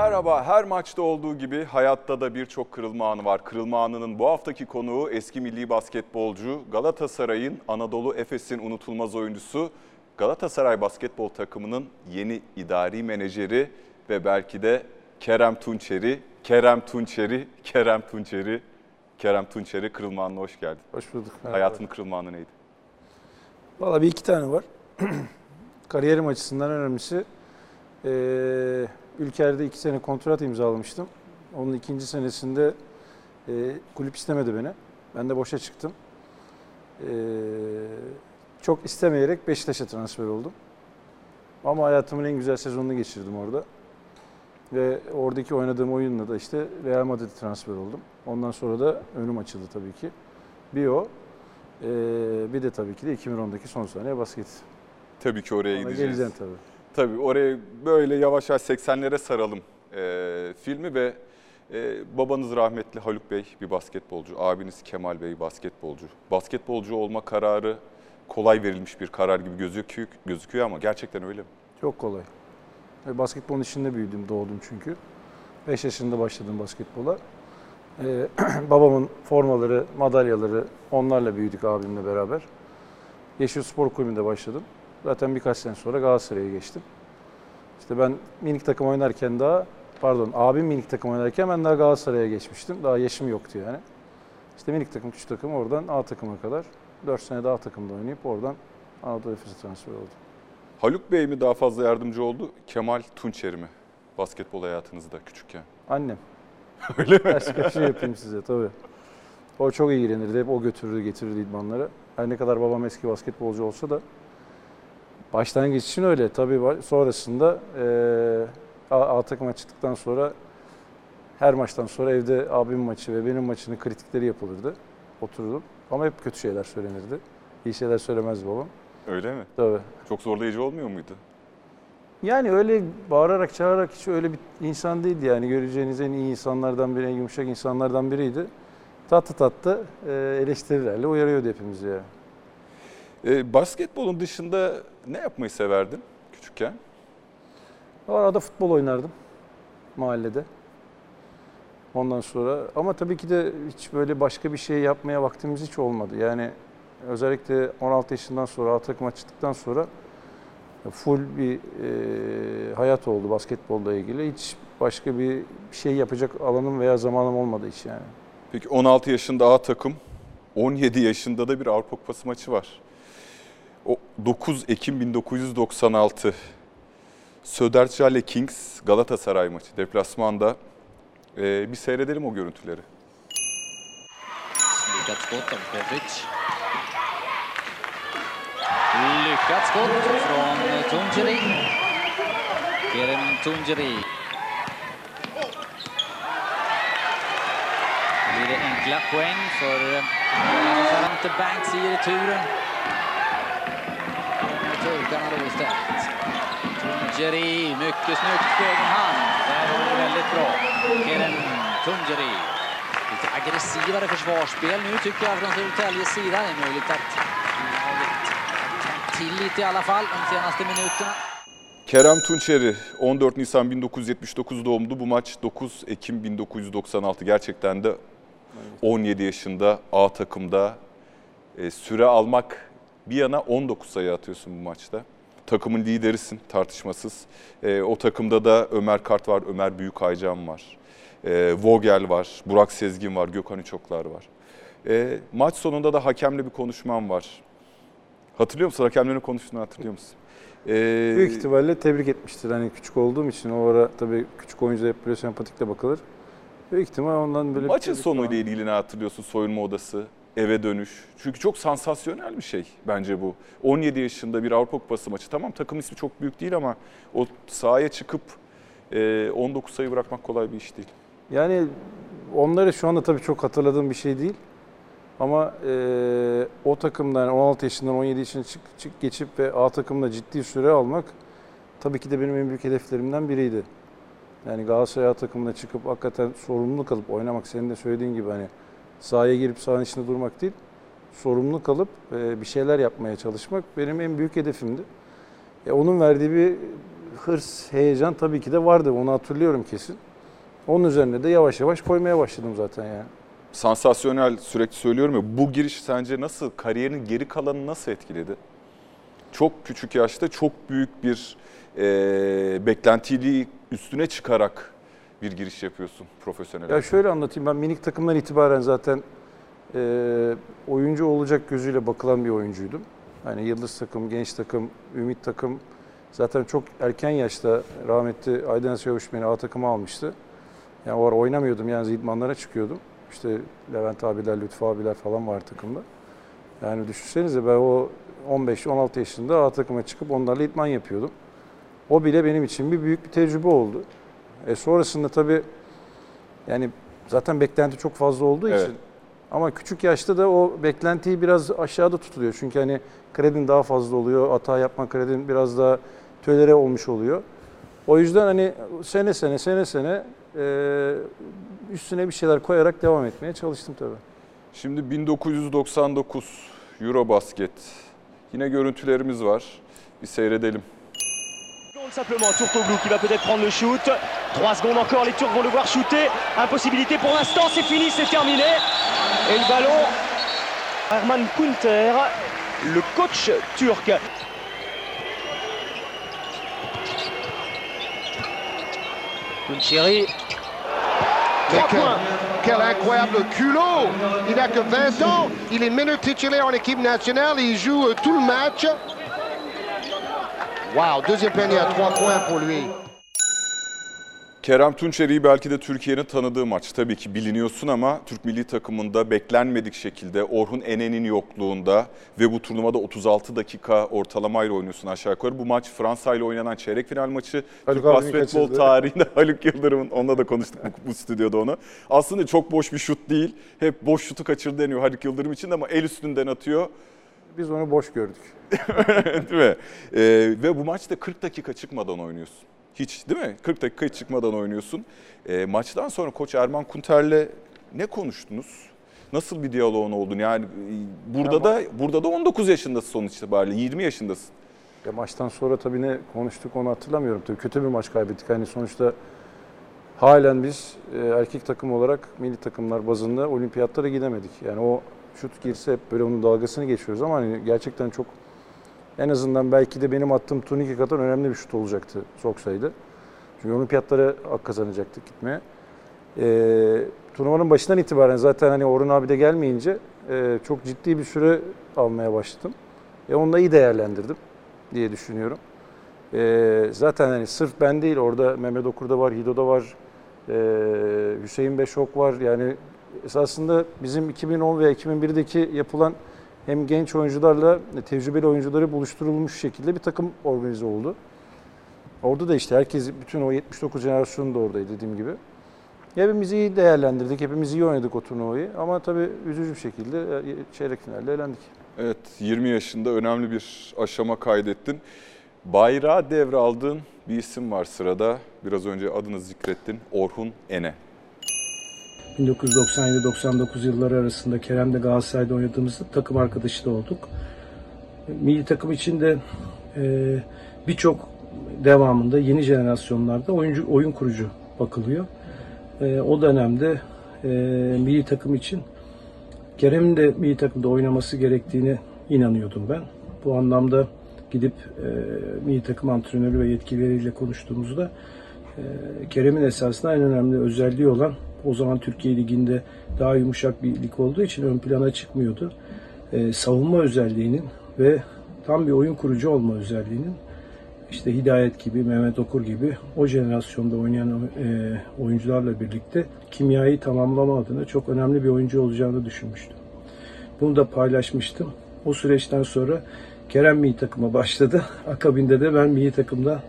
Merhaba, her maçta olduğu gibi hayatta da birçok kırılma anı var. Kırılma anının bu haftaki konuğu eski milli basketbolcu, Galatasaray'ın Anadolu Efes'in unutulmaz oyuncusu, Galatasaray basketbol takımının yeni idari menajeri ve belki de Kerem Tunçeri, Kerem Tunçeri, Kerem Tunçeri, Kerem Tunçeri kırılma anına hoş geldin. Hoş bulduk. Hayatının kırılma anı neydi? Valla bir iki tane var. Kariyerim açısından en önemlisi eee Ülker'de iki sene kontrat imzalamıştım. Onun ikinci senesinde eee, kulüp istemedi beni. Ben de boşa çıktım. Eee, çok istemeyerek Beşiktaş'a transfer oldum. Ama hayatımın en güzel sezonunu geçirdim orada. Ve oradaki oynadığım oyunla da işte Real Madrid'e transfer oldum. Ondan sonra da önüm açıldı tabii ki. Bir o. Ee, bir de tabii ki de 2010'daki son saniye basket. Tabii ki oraya Ona gideceğiz. geleceğim tabii. Tabii oraya böyle yavaş yavaş 80'lere saralım e, filmi ve e, babanız rahmetli Haluk Bey bir basketbolcu, abiniz Kemal Bey basketbolcu. Basketbolcu olma kararı kolay verilmiş bir karar gibi gözüküyor, gözüküyor ama gerçekten öyle mi? Çok kolay. Ve basketbolun içinde büyüdüm, doğdum çünkü. 5 yaşında başladım basketbola. Ee, babamın formaları, madalyaları onlarla büyüdük abimle beraber. Yeşil Spor Kulübü'nde başladım. Zaten birkaç sene sonra Galatasaray'a geçtim. İşte ben minik takım oynarken daha, pardon abim minik takım oynarken ben daha Galatasaray'a geçmiştim. Daha yaşım yoktu yani. İşte minik takım, küçük takım oradan A takıma kadar. 4 sene daha takımda oynayıp oradan Anadolu Efes'e transfer oldum. Haluk Bey mi daha fazla yardımcı oldu, Kemal Tunçeri mi? Basketbol hayatınızda küçükken. Annem. Öyle mi? Başka bir şey yapayım size tabii. O çok ilgilenirdi. Hep o götürürdü, getirirdi idmanları. Her ne kadar babam eski basketbolcu olsa da başlangıç için öyle. Tabii sonrasında eee A, A takıma çıktıktan sonra her maçtan sonra evde abim maçı ve benim maçının kritikleri yapılırdı. Otururdum. Ama hep kötü şeyler söylenirdi. İyi şeyler söylemezdi babam. Öyle mi? Tabii. Çok zorlayıcı olmuyor muydu? Yani öyle bağırarak çağırarak hiç öyle bir insan değildi yani göreceğiniz en iyi insanlardan biri, en yumuşak insanlardan biriydi. Tatlı tatlı e, eleştirilerle uyarıyordu hepimizi ya. E, basketbolun dışında ne yapmayı severdin küçükken? Arada futbol oynardım mahallede. Ondan sonra ama tabii ki de hiç böyle başka bir şey yapmaya vaktimiz hiç olmadı. Yani özellikle 16 yaşından sonra A takıma çıktıktan sonra full bir e, hayat oldu basketbolla ilgili. Hiç başka bir şey yapacak alanım veya zamanım olmadı hiç yani. Peki 16 yaşında A takım, 17 yaşında da bir Avrupa Kupası maçı var. O 9 Ekim 1996 Södertjale Kings Galatasaray maçı deplasmanda. Ee, bir seyredelim o görüntüleri. Lyckat skott av Petric. Lyckat skott. Kerem Tunjeri. Blir det enkla poäng för Ferrante Banks i returen. Turkarna då istället. Tunjeri, mycket snyggt på egen hand. Där var det väldigt bra. Kerem Tunjeri. Lite aggressivare försvarsspel nu tycker jag från Södertäljes sida. Det är möjligt att till lite i alla fall de senaste minuterna. Kerem Tunçeri 14 Nisan 1979 doğumlu. Bu maç 9 Ekim 1996. Gerçekten de 17 yaşında A takımda e, süre almak bir yana 19 sayı atıyorsun bu maçta. Takımın liderisin tartışmasız. E, o takımda da Ömer Kart var, Ömer Büyükaycan var. E, Vogel var, Burak Sezgin var, Gökhan Üçoklar var. E, maç sonunda da hakemle bir konuşmam var. Hatırlıyor musun? Hakemlerin konuştuğunu hatırlıyor musun? E, Büyük ihtimalle tebrik etmiştir. Hani küçük olduğum için o ara tabii küçük oyuncular hep böyle sempatikle bakılır. Büyük ihtimal ondan böyle Maçın sonuyla ilgili ne hatırlıyorsun? Soyunma odası, eve dönüş. Çünkü çok sansasyonel bir şey bence bu. 17 yaşında bir Avrupa Kupası maçı. Tamam takım ismi çok büyük değil ama o sahaya çıkıp e, 19 sayı bırakmak kolay bir iş değil. Yani onları şu anda tabii çok hatırladığım bir şey değil. Ama e, o takımdan 16 yaşından 17 yaşına çık, çık geçip ve A takımda ciddi süre almak tabii ki de benim en büyük hedeflerimden biriydi. Yani Galatasaray A takımına çıkıp hakikaten sorumluluk alıp oynamak senin de söylediğin gibi hani sahaya girip sahanın içinde durmak değil, sorumluluk alıp e, bir şeyler yapmaya çalışmak benim en büyük hedefimdi. E, onun verdiği bir hırs, heyecan tabii ki de vardı. Onu hatırlıyorum kesin. Onun üzerine de yavaş yavaş koymaya başladım zaten yani. Sansasyonel sürekli söylüyorum ya bu giriş sence nasıl kariyerin geri kalanını nasıl etkiledi? Çok küçük yaşta çok büyük bir e, beklentiliği üstüne çıkarak bir giriş yapıyorsun profesyonel. Ya şöyle anlatayım ben minik takımdan itibaren zaten e, oyuncu olacak gözüyle bakılan bir oyuncuydum. Hani yıldız takım, genç takım, ümit takım zaten çok erken yaşta rahmetli Aydın Çavuş beni A takıma almıştı. Yani o ara oynamıyordum yani idmanlara çıkıyordum. İşte Levent abiler, Lütfü abiler falan var takımda. Yani düşünsenize ben o 15-16 yaşında A takıma çıkıp onlarla idman yapıyordum. O bile benim için bir büyük bir tecrübe oldu. E sonrasında tabii yani zaten beklenti çok fazla olduğu Evet. için ama küçük yaşta da o beklentiyi biraz aşağıda tutuluyor. Çünkü hani kredin daha fazla oluyor. Hata yapma kredin biraz daha tölere olmuş oluyor. O yüzden hani sene sene sene sene e, üstüne bir şeyler koyarak devam etmeye çalıştım tabii. Şimdi 1999 Eurobasket. Yine görüntülerimiz var. Bir seyredelim. Simplement, Tourtoglu qui va peut-être prendre le shoot. 3 secondes encore, les Turcs vont devoir shooter. Impossibilité pour l'instant, c'est fini, c'est terminé. Et le ballon, Herman Kunter, le coach turc. Trois quel, points. quel incroyable culot Il n'a que 20 ans, il est minute titulaire en équipe nationale et il joue euh, tout le match. Wow, deuxième panier à 3 points pour lui. Kerem Tunçeri'yi belki de Türkiye'nin tanıdığı maç. Tabii ki biliniyorsun ama Türk milli takımında beklenmedik şekilde Orhun Enen'in yokluğunda ve bu turnuvada 36 dakika ortalamayla oynuyorsun aşağı yukarı. Bu maç Fransa ile oynanan çeyrek final maçı. Haluk Türk basketbol tarihinde Haluk Yıldırım'ın, onunla da konuştuk bu, bu stüdyoda onu. Aslında çok boş bir şut değil. Hep boş şutu kaçırdı deniyor Haluk Yıldırım için de ama el üstünden atıyor. Biz onu boş gördük. değil mi? Ee, ve bu maçta 40 dakika çıkmadan oynuyorsun. Hiç değil mi? 40 dakika hiç çıkmadan oynuyorsun. Ee, maçtan sonra koç Erman Kunter'le ne konuştunuz? Nasıl bir diyaloğun oldu? Yani e, burada da burada da 19 yaşındasın sonuç itibariyle. 20 yaşındasın. Ya maçtan sonra tabii ne konuştuk onu hatırlamıyorum. Tabii kötü bir maç kaybettik. Hani sonuçta halen biz e, erkek takım olarak milli takımlar bazında olimpiyatlara gidemedik. Yani o şut girse hep böyle onun dalgasını geçiyoruz ama hani gerçekten çok en azından belki de benim attığım turnike kadar önemli bir şut olacaktı soksaydı. Çünkü olimpiyatlara hak kazanacaktık gitmeye. E, turnuvanın başından itibaren zaten hani Orhun abi de gelmeyince e, çok ciddi bir süre almaya başladım. E onu da iyi değerlendirdim diye düşünüyorum. Ee, zaten hani sırf ben değil orada Mehmet Okur'da var, Hido'da var, ee, Hüseyin Beşok var. Yani esasında bizim 2010 veya 2001'deki yapılan hem genç oyuncularla tecrübeli oyuncuları buluşturulmuş şekilde bir takım organize oldu. Orada da işte herkes, bütün o 79 jenerasyonu da oradaydı dediğim gibi. Hepimiz iyi değerlendirdik, hepimiz iyi oynadık o turnuvayı. Ama tabii üzücü bir şekilde e, çeyrek finalde elendik. Evet 20 yaşında önemli bir aşama kaydettin. Bayrağı devraldığın bir isim var sırada. Biraz önce adını zikrettin. Orhun Ene. 1997-99 yılları arasında Kerem'de Galatasaray'da oynadığımızda takım arkadaşı da olduk. Milli takım için de e, birçok devamında yeni jenerasyonlarda oyuncu oyun kurucu bakılıyor. E, o dönemde e, milli takım için Kerem'in de milli takımda oynaması gerektiğine inanıyordum ben. Bu anlamda gidip e, milli takım antrenörü ve yetkilileriyle konuştuğumuzda e, Kerem'in esasında en önemli özelliği olan o zaman Türkiye Ligi'nde daha yumuşak bir lig olduğu için ön plana çıkmıyordu. E, savunma özelliğinin ve tam bir oyun kurucu olma özelliğinin işte Hidayet gibi, Mehmet Okur gibi o jenerasyonda oynayan e, oyuncularla birlikte kimyayı tamamlama adına çok önemli bir oyuncu olacağını düşünmüştüm. Bunu da paylaşmıştım. O süreçten sonra Kerem milli takıma başladı. Akabinde de ben milli takımda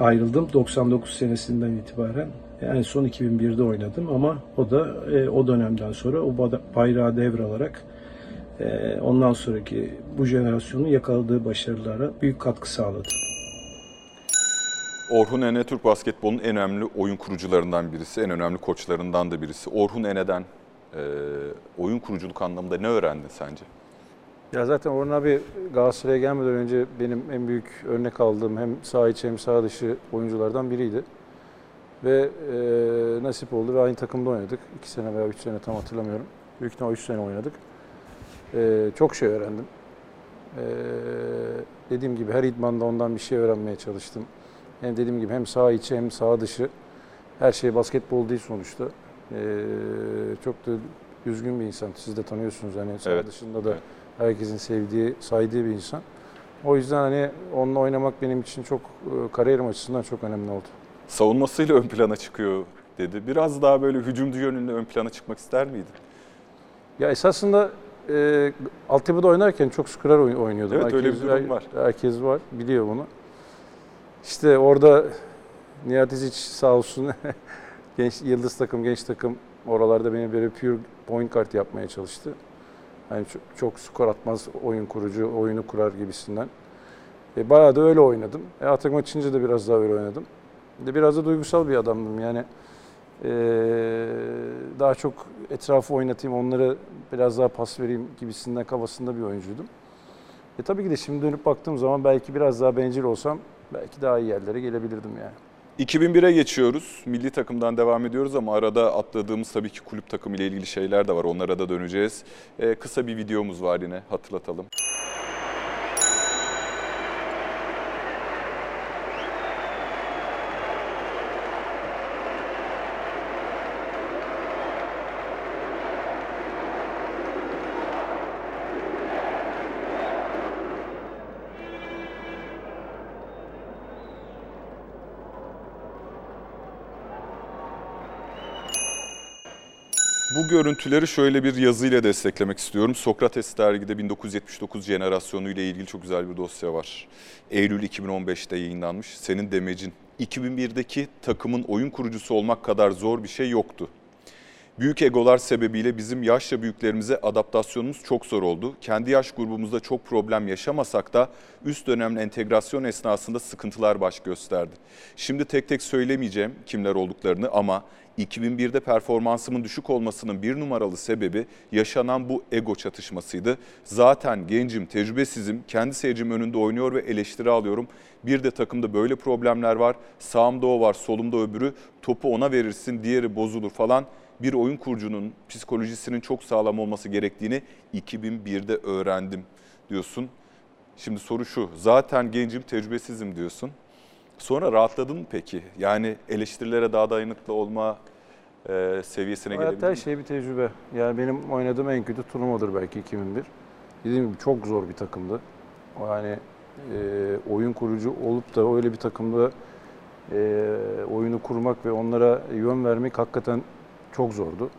ayrıldım 99 senesinden itibaren. En son 2001'de oynadım ama o da e, o dönemden sonra o bayrağı devralarak e, ondan sonraki bu jenerasyonun yakaladığı başarılara büyük katkı sağladı. Orhun Ene Türk basketbolunun en önemli oyun kurucularından birisi, en önemli koçlarından da birisi. Orhun Ene'den e, oyun kuruculuk anlamında ne öğrendin sence? Ya zaten Orhan abi Galatasaray'a gelmeden önce benim en büyük örnek aldığım hem sağ içi hem sağ dışı oyunculardan biriydi. Ve e, nasip oldu ve aynı takımda oynadık. 2 sene veya 3 sene tam hatırlamıyorum. Büyük ihtimal 3 sene oynadık. E, çok şey öğrendim. E, dediğim gibi her idmanda ondan bir şey öğrenmeye çalıştım. Hem dediğim gibi hem sağ içi hem sağ dışı. Her şey basketbol değil sonuçta. E, çok da düzgün bir insan. Siz de tanıyorsunuz hani sağ Evet. dışında da Evet. herkesin sevdiği, saydığı bir insan. O yüzden hani onunla oynamak benim için çok e, kariyerim açısından çok önemli oldu. Savunmasıyla ön plana çıkıyor dedi. Biraz daha böyle hücumcu yönünde ön plana çıkmak ister miydi? Ya esasında e, altyapıda oynarken çok skorer oy- oynuyordum. Evet, öyle bir durum var. Herkes var, biliyor bunu. İşte orada Nihat İziç sağ olsun genç yıldız takım, genç takım oralarda beni böyle pure point guard yapmaya çalıştı. Yani çok, çok skor atmaz oyun kurucu, oyunu kurar gibisinden. E, bayağı da öyle oynadım. E, A takım açınca da biraz daha öyle oynadım. De biraz da duygusal bir adamdım yani. e, daha çok etrafı oynatayım, onlara biraz daha pas vereyim gibisinden kafasında bir oyuncuydum. E tabii ki de şimdi dönüp baktığım zaman belki biraz daha bencil olsam belki daha iyi yerlere gelebilirdim yani. 2001'e geçiyoruz. Milli takımdan devam ediyoruz ama arada atladığımız tabii ki kulüp takımı ile ilgili şeyler de var. Onlara da döneceğiz. Ee, kısa bir videomuz var yine hatırlatalım. Bu görüntüleri şöyle bir yazıyla desteklemek istiyorum. Sokrates dergide 1979 jenerasyonu ile ilgili çok güzel bir dosya var. Eylül 2015'te yayınlanmış. Senin demecin. 2001'deki takımın oyun kurucusu olmak kadar zor bir şey yoktu. Büyük egolar sebebiyle bizim yaşça büyüklerimize adaptasyonumuz çok zor oldu. Kendi yaş grubumuzda çok problem yaşamasak da üst dönem entegrasyon esnasında sıkıntılar baş gösterdi. Şimdi tek tek söylemeyeceğim kimler olduklarını ama 2001'de performansımın düşük olmasının bir numaralı sebebi yaşanan bu ego çatışmasıydı. Zaten gencim, tecrübesizim, kendi seyircim önünde oynuyor ve eleştiri alıyorum. Bir de takımda böyle problemler var. Sağımda o var, solumda öbürü. Topu ona verirsin, diğeri bozulur falan bir oyun kurucunun psikolojisinin çok sağlam olması gerektiğini 2001'de öğrendim diyorsun. Şimdi soru şu, zaten gencim, tecrübesizim diyorsun. Sonra rahatladın mı peki? Yani eleştirilere daha dayanıklı olma e, seviyesine Hayatta gelebildin mi? şey bir tecrübe. Yani benim oynadığım en kötü turnuvadır belki 2001. Dediğim gibi çok zor bir takımdı. Yani e, oyun kurucu olup da öyle bir takımda e, oyunu kurmak ve onlara yön vermek hakikaten çok zordu.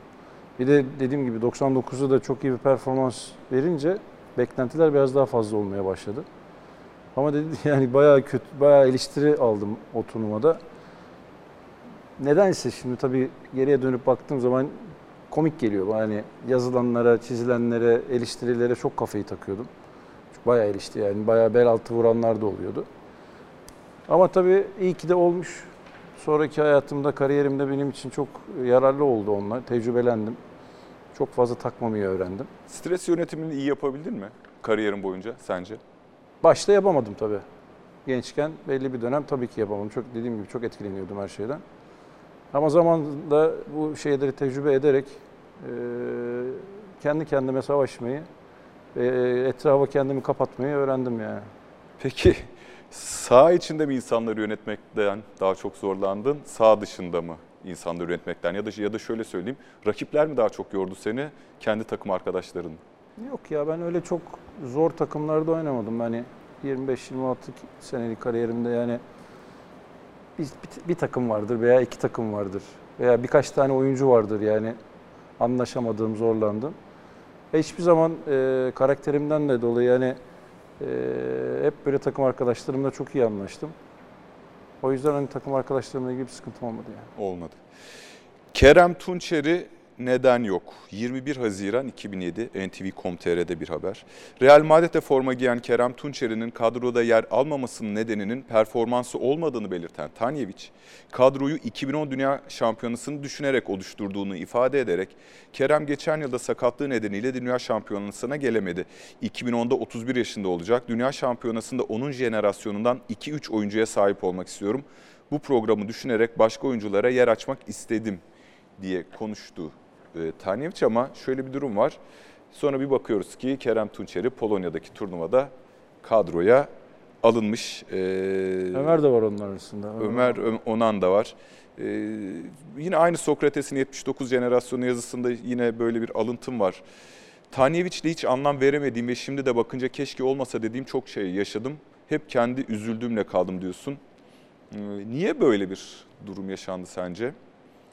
Bir de dediğim gibi 99'da da çok iyi bir performans verince beklentiler biraz daha fazla olmaya başladı. Ama dedi yani bayağı kötü, bayağı eleştiri aldım o turnuvada. Nedense şimdi tabii geriye dönüp baktığım zaman komik geliyor. Yani yazılanlara, çizilenlere, eleştirilere çok kafayı takıyordum. Çünkü bayağı eleştiri yani bayağı bel altı vuranlar da oluyordu. Ama tabii iyi ki de olmuş. Sonraki hayatımda, kariyerimde benim için çok yararlı oldu onlar. Tecrübelendim. Çok fazla takmamayı öğrendim. Stres yönetimini iyi yapabildin mi kariyerin boyunca sence? Başta yapamadım tabii. Gençken belli bir dönem tabii ki yapamadım. Çok dediğim gibi çok etkileniyordum her şeyden. Ama zamanla bu şeyleri tecrübe ederek eee, kendi kendime savaşmayı ve etrafa kendimi kapatmayı öğrendim yani. Peki sağ içinde mi insanları yönetmekten daha çok zorlandın, sağ dışında mı insanları yönetmekten ya da ya da şöyle söyleyeyim, rakipler mi daha çok yordu seni, kendi takım arkadaşların? Yok ya ben öyle çok zor takımlarda oynamadım. Hani 25-26 senelik kariyerimde yani bir, bir, bir takım vardır veya iki takım vardır. Veya birkaç tane oyuncu vardır yani anlaşamadığım, zorlandığım. Ve hiçbir zaman e, karakterimden de dolayı yani e, hep böyle takım arkadaşlarımla çok iyi anlaştım. O yüzden hani takım arkadaşlarımla ilgili bir sıkıntım olmadı yani. Olmadı. Kerem Tunçeri neden yok? 21 Haziran 2007 NTV.com.tr'de bir haber. Real Madrid'de forma giyen Kerem Tunçeri'nin kadroda yer almamasının nedeninin performansı olmadığını belirten Tanyevic, kadroyu 2010 Dünya Şampiyonası'nı düşünerek oluşturduğunu ifade ederek Kerem geçen yılda sakatlığı nedeniyle Dünya Şampiyonası'na gelemedi. 2010'da 31 yaşında olacak. Dünya Şampiyonası'nda onun jenerasyonundan 2-3 oyuncuya sahip olmak istiyorum. Bu programı düşünerek başka oyunculara yer açmak istedim diye konuştu e, Tanyevic ama şöyle bir durum var. Sonra bir bakıyoruz ki Kerem Tunçeri Polonya'daki turnuvada kadroya alınmış. E, Ömer de var onlar arasında. Ömer Onan da var. E, yine aynı Sokrates'in 79 jenerasyonu yazısında yine böyle bir alıntım var. Tanyeviç'le hiç anlam veremediğim ve şimdi de bakınca keşke olmasa dediğim çok şey yaşadım. Hep kendi üzüldüğümle kaldım diyorsun. E, niye böyle bir durum yaşandı sence?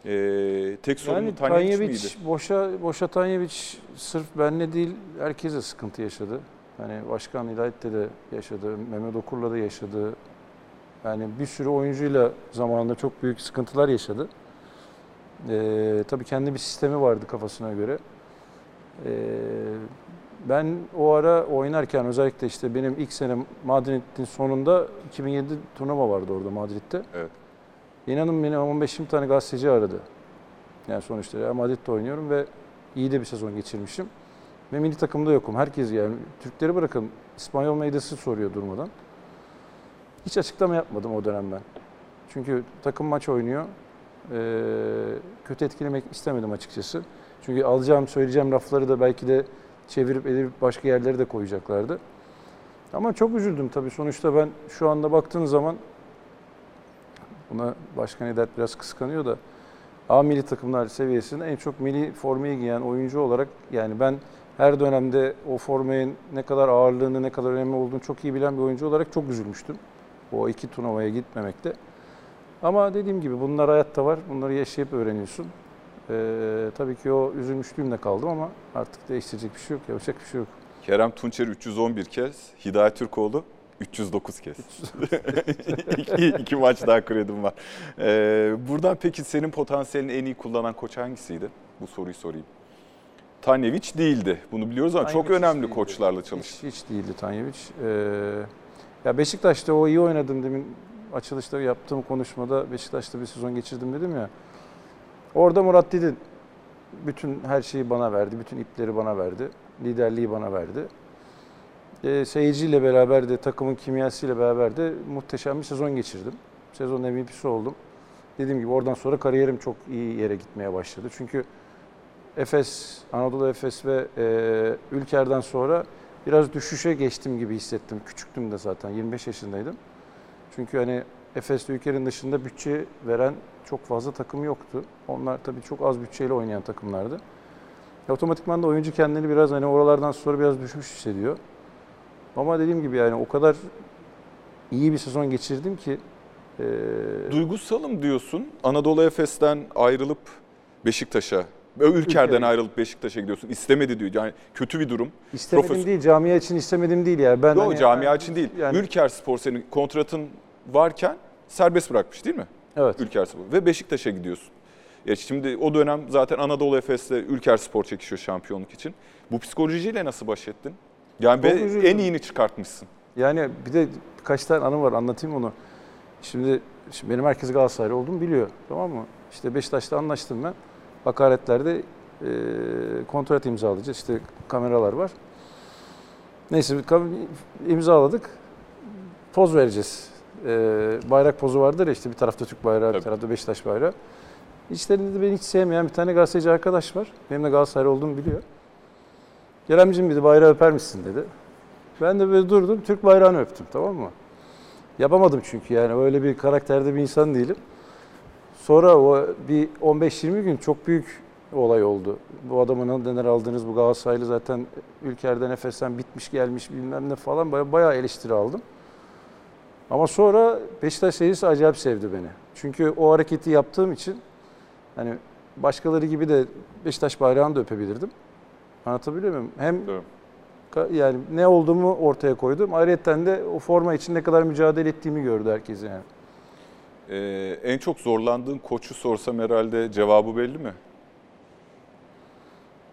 E, tek sorumlu Yani Tanyeviç miydi? Tanyeviç, boşa, boşa Tanyeviç sırf benle değil herkese sıkıntı yaşadı. Yani Başkan Hidayet'te de yaşadı, Mehmet Okur'la da yaşadı. Yani bir sürü oyuncuyla zamanında çok büyük sıkıntılar yaşadı. Ee, tabii kendi bir sistemi vardı kafasına göre. Ee, ben o ara oynarken özellikle işte benim ilk senem Madrid'in sonunda 2007 turnuva vardı orada Madrid'de. Evet. İnanın beni 15-20 tane gazeteci aradı. Yani sonuçta Real Madrid'de oynuyorum ve iyi de bir sezon geçirmişim. Ve milli takımda yokum. Herkes yani Türkleri bırakın İspanyol medyası soruyor durmadan. Hiç açıklama yapmadım o dönem ben. Çünkü takım maç oynuyor. Ee, kötü etkilemek istemedim açıkçası. Çünkü alacağım, söyleyeceğim lafları da belki de çevirip edip başka yerlere de koyacaklardı. Ama çok üzüldüm tabii. Sonuçta ben şu anda baktığın zaman buna Başkan Eder biraz kıskanıyor da A milli takımlar seviyesinde en çok milli formayı giyen oyuncu olarak yani ben her dönemde o formayın ne kadar ağırlığını, ne kadar önemli olduğunu çok iyi bilen bir oyuncu olarak çok üzülmüştüm. O iki turnuvaya gitmemekte. Ama dediğim gibi bunlar hayatta var. Bunları yaşayıp öğreniyorsun. Ee, tabii ki o üzülmüşlüğümle kaldım ama artık değiştirecek bir şey yok, yapacak bir şey yok. Kerem Tunçer 311 kez, Hidayet Türkoğlu 309 kez. iki, iki maç daha kredim var. Ee, buradan peki senin potansiyelini en iyi kullanan koç hangisiydi? Bu soruyu sorayım. Tanyeviç değildi. Bunu biliyoruz ama çok Tanyeviç hiç önemli değildi. koçlarla çalıştı. Hiç, hiç değildi Tanyeviç. Ee, ya Beşiktaş'ta o iyi oynadım demin açılışta yaptığım konuşmada Beşiktaş'ta bir sezon geçirdim dedim ya. Orada Murat Didin bütün her şeyi bana verdi, bütün ipleri bana verdi, liderliği bana verdi. Ee, seyirciyle beraber de takımın kimyasıyla beraber de muhteşem bir sezon geçirdim. Sezon MVP'si oldum. Dediğim gibi oradan sonra kariyerim çok iyi yere gitmeye başladı. Çünkü Efes, Anadolu Efes ve e, Ülker'den sonra biraz düşüşe geçtim gibi hissettim. Küçüktüm de zaten 25 yaşındaydım. Çünkü hani Efes ve Ülker'in dışında bütçe veren çok fazla takım yoktu. Onlar tabii çok az bütçeyle oynayan takımlardı. E, otomatikman da oyuncu kendini biraz hani oralardan sonra biraz düşmüş hissediyor. Ama dediğim gibi yani o kadar iyi bir sezon geçirdim ki e, Duygusalım diyorsun. Anadolu Efes'ten ayrılıp Beşiktaş'a, Ülker'den ayrılıp Beşiktaş'a gidiyorsun. İstemedi diyor. Yani kötü bir durum. istemedim Profes- değil, camia için istemedim değil yani. Ben Yok hani- camia için değil. Yani, Ülker Spor senin kontratın varken serbest bırakmış değil mi? evet. Ülker Spor. Ve Beşiktaş'a gidiyorsun. Ya şimdi o dönem zaten Anadolu Efes'le Ülker Spor çekişiyor şampiyonluk için. Bu psikolojiyle nasıl baş ettin? Yani Çok üzüldüm. en iyini çıkartmışsın. Yani bir de birkaç tane anı var anlatayım onu. Şimdi, şimdi benim herkes Galatasaraylı olduğumu biliyor tamam mı? İşte Beşiktaş'ta anlaştım ben. Hakaretlerde e, kontrat imzalayacağız. İşte kameralar var. Neyse bir imzaladık. Poz vereceğiz. E, bayrak pozu vardır ya işte bir tarafta Türk bayrağı, bir Tabii. tarafta Beşiktaş bayrağı. İçlerinde beni hiç sevmeyen bir tane gazeteci arkadaş var. Benim de Galatasaraylı olduğumu biliyor. Keremciğim dedi bayrağı öper misin dedi. Ben de böyle durdum, Türk bayrağını öptüm tamam mı? Yapamadım çünkü yani öyle bir karakterde bir insan değilim. Sonra o bir 15-20 gün çok büyük olay oldu. Bu adamı neler aldınız, bu Galatasaraylı zaten ülkerden Efes'ten bitmiş gelmiş bilmem ne falan baya- bayağı eleştiri aldım. Ama sonra Beşiktaş seyircisi acayip sevdi beni. Çünkü o hareketi yaptığım için hani başkaları gibi de Beşiktaş bayrağını da öpebilirdim. Anlatabiliyor muyum? Hem. Ka- Yani ne olduğumu ortaya koydum. Ayrıca de o forma için ne kadar mücadele ettiğimi gördü herkes yani. Ee, en çok zorlandığın koçu sorsam herhalde cevabı belli mi?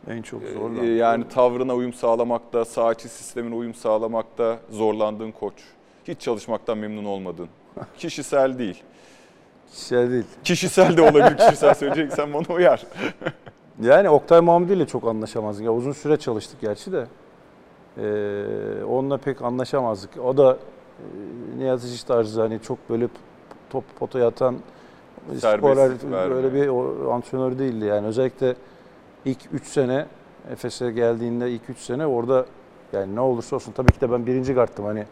En çok Ee, zorlan. Yani tavrına uyum sağlamakta, saha içi sistemine uyum sağlamakta zorlandığın koç. Hiç çalışmaktan memnun olmadın. Kişisel değil. şey değil. Kişisel de olabilir. Kişisel söyleyeceksen bana uyar. Yani Oktay Mahmudi ile çok anlaşamazdık. Ya uzun süre çalıştık gerçi de. Ee, onunla pek anlaşamazdık. O da e, Nihat İşiş tarzı hani çok böyle top potaya atan vermiyor. böyle bir antrenör değildi yani. Özellikle ilk 3 sene Efes'e geldiğinde ilk 3 sene orada yani ne olursa olsun tabii ki de ben birinci karttım hani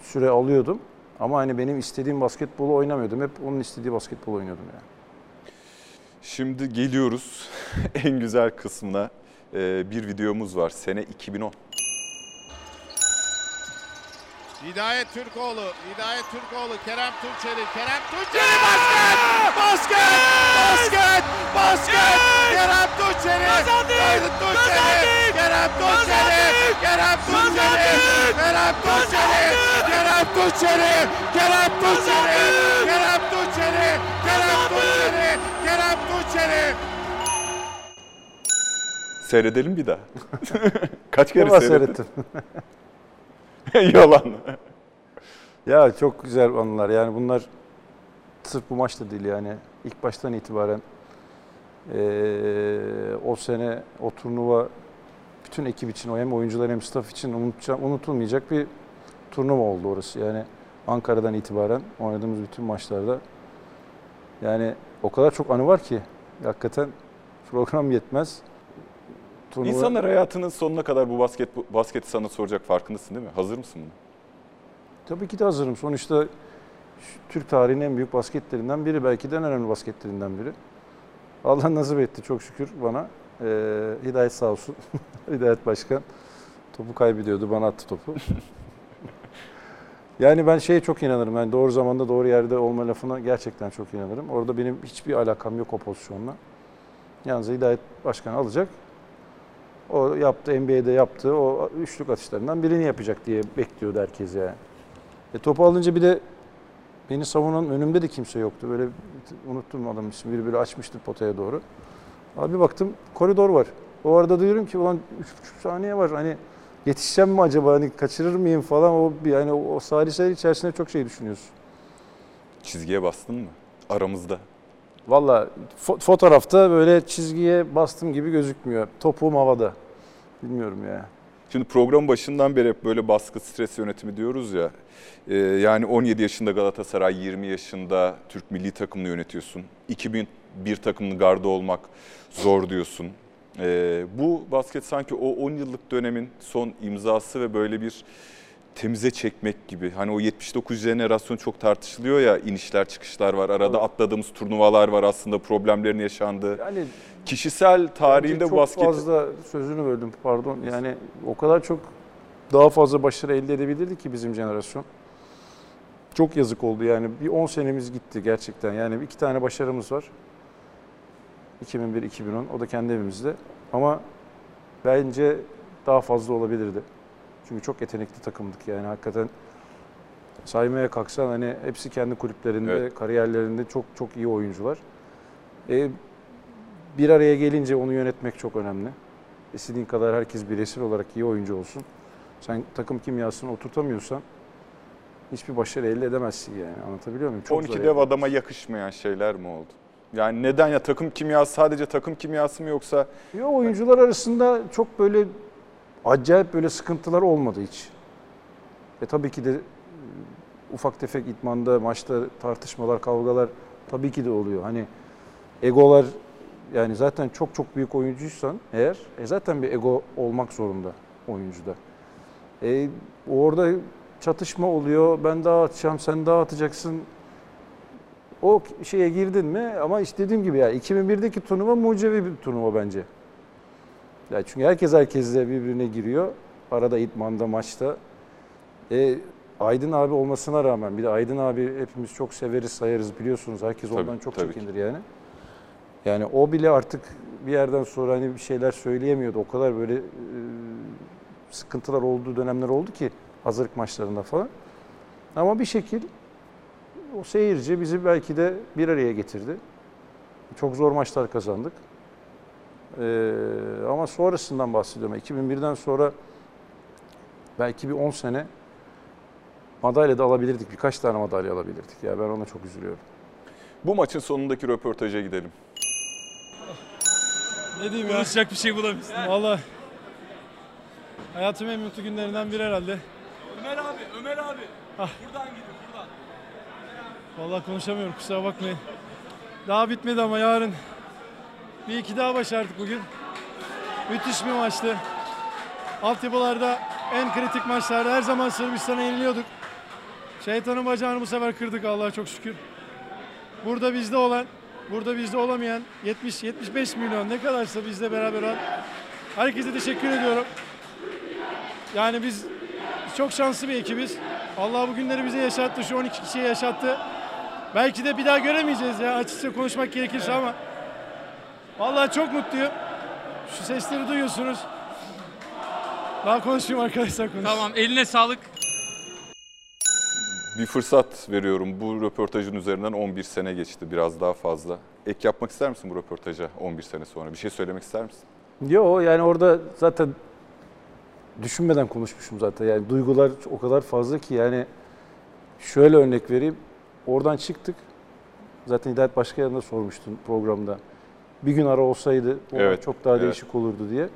süre alıyordum. Ama hani benim istediğim basketbolu oynamıyordum. Hep onun istediği basketbol oynuyordum yani. Şimdi geliyoruz en güzel kısmına. Ee, bir videomuz var. Sene 2010. Hidayet Türkoğlu, Hidayet Türkoğlu, Kerem Tunçeri, Kerem Tunçeri basket! Basket! Basket! Basket! Kerem Tunçeri! Kazandık! Tunçeri! Kerem Tunçeri! Kerem Tunçeri! Kerem Tunçeri! Kerem Tunçeri! Kerem Tunçeri! Kerem Tunçeri! Tunçeri! Seyredelim bir daha. Kaç kere Ama seyrettin? seyrettim. Yalan. Ya çok güzel anılar. Yani bunlar sırf bu maçta değil yani. ilk baştan itibaren eee, o sene o turnuva bütün ekip için, o hem oyuncular hem staff için unutulmayacak bir turnuva oldu orası. Yani Ankara'dan itibaren oynadığımız bütün maçlarda yani o kadar çok anı var ki hakikaten program yetmez. Turnuva- İnsanlar hayatının sonuna kadar bu basket basketi sana soracak farkındasın değil mi? Hazır mısın buna? Tabii ki de hazırım. Sonuçta Türk tarihinin en büyük basketlerinden biri. Belki de en önemli basketlerinden biri. Allah nasip etti çok şükür bana. Ee, Hidayet sağ olsun. Hidayet Başkan. Topu kaybediyordu. Bana attı topu. yani ben şeye çok inanırım. Yani doğru zamanda doğru yerde olma lafına gerçekten çok inanırım. Orada benim hiçbir alakam yok o pozisyonla. Yalnız Hidayet Başkan alacak. O yaptı, NBA'de yaptığı o üçlük atışlarından birini yapacak diye bekliyordu herkes yani. E, topu alınca bir de beni savunan önümde de kimse yoktu. Böyle unuttum adamın ismini. Biri böyle açmıştı potaya doğru. Abi baktım koridor var. O arada diyorum ki ulan 3,5 saniye var. Hani yetişeceğim mi acaba? Hani kaçırır mıyım falan. O yani o, o saliseler içerisinde çok şey düşünüyorsun. Çizgiye bastın mı? Aramızda. Valla fo- fotoğrafta böyle çizgiye bastım gibi gözükmüyor. Topuğum havada. Bilmiyorum ya. Şimdi program başından beri hep böyle baskı, stres yönetimi diyoruz ya. Ee, yani 17 yaşında Galatasaray, 20 yaşında Türk milli takımını yönetiyorsun. 2001 takımını garda olmak zor diyorsun. Ee, bu basket sanki o 10 yıllık dönemin son imzası ve böyle bir temize çekmek gibi. Hani o 79 jenerasyon çok tartışılıyor ya inişler çıkışlar var. Arada atladığımız turnuvalar var aslında problemlerin yaşandığı. Yani Kişisel tarihinde bu basket... Çok fazla sözünü böldüm pardon. Yani o kadar çok daha fazla başarı elde edebilirdi ki bizim jenerasyon. Çok yazık oldu yani. Bir 10 senemiz gitti gerçekten. Yani iki tane başarımız var. 2001-2010 o da kendi evimizde. Ama bence daha fazla olabilirdi. Çünkü çok yetenekli takımdık yani hakikaten. Saymaya kalksan hani hepsi kendi kulüplerinde, Evet. kariyerlerinde çok çok iyi oyuncular. E, bir araya gelince onu yönetmek çok önemli. İstediğin kadar herkes bireysel olarak iyi oyuncu olsun. Sen takım kimyasını oturtamıyorsan hiçbir başarı elde edemezsin yani. Anlatabiliyor muyum? Çok 12 zor dev yani. adama yakışmayan şeyler mi oldu? Yani neden ya takım kimyası sadece takım kimyası mı yoksa Yo, oyuncular arasında çok böyle acayip böyle sıkıntılar olmadı hiç. E tabii ki de e, ufak tefek itmanda, maçta tartışmalar, kavgalar tabii ki de oluyor. Hani egolar yani zaten çok çok büyük oyuncuysan eğer e zaten bir ego olmak zorunda oyuncuda. E, orada çatışma oluyor. Ben daha atacağım, sen daha atacaksın. O şeye girdin mi ama işte dediğim gibi ya 2001'deki turnuva mucizevi bir turnuva bence. Ya çünkü herkes herkesle birbirine giriyor. Arada itmanda, maçta. E, Aydın abi olmasına rağmen bir de Aydın abi hepimiz çok severiz, sayarız biliyorsunuz. Herkes Tabii, ondan çok tabii ki. çekinir yani. Yani o bile artık bir yerden sonra hani bir şeyler söyleyemiyordu. O kadar böyle e, sıkıntılar olduğu dönemler oldu ki hazırlık maçlarında falan. Ama bir şekil o seyirci bizi belki de bir araya getirdi. Çok zor maçlar kazandık. Ee, ama sonrasından bahsediyorum. 2001'den sonra belki bir 10 sene madalya da alabilirdik. Birkaç tane madalya alabilirdik. Ya ben ona çok üzülüyorum. Bu maçın sonundaki röportaja gidelim. Ne diyeyim ya? Konuşacak bir şey bulamışsın. Valla hayatımın en mutlu günlerinden biri herhalde. Ömer abi, Ömer abi. Buradan gidin, buradan. Valla konuşamıyorum kusura bakmayın. Daha bitmedi ama yarın bir iki daha başardık bugün. Müthiş bir maçtı. Altyapılarda en kritik maçlarda her zaman Sırbistan'a yeniliyorduk. Şeytanın bacağını bu sefer kırdık Allah'a çok şükür. Burada bizde olan, burada bizde olamayan 70-75 milyon ne kadarsa bizle beraber olan herkese teşekkür ediyorum. Yani biz çok şanslı bir ekibiz. Allah bu günleri bize yaşattı, şu 12 kişiye yaşattı. Belki de bir daha göremeyeceğiz ya açıkça konuşmak gerekirse ama. Vallahi çok mutluyum. Şu sesleri duyuyorsunuz. Daha konuşayım arkadaşlar konuş. Tamam eline sağlık. Bir fırsat veriyorum. Bu röportajın üzerinden 11 sene geçti. Biraz daha fazla. Ek yapmak ister misin bu röportaja 11 sene sonra? Bir şey söylemek ister misin? Yo yani orada zaten düşünmeden konuşmuşum zaten. Yani duygular o kadar fazla ki yani şöyle örnek vereyim. Oradan çıktık. Zaten Hidayet Başkan'a da sormuştun programda. Bir gün ara olsaydı o Evet, çok daha evet. değişik olurdu diye.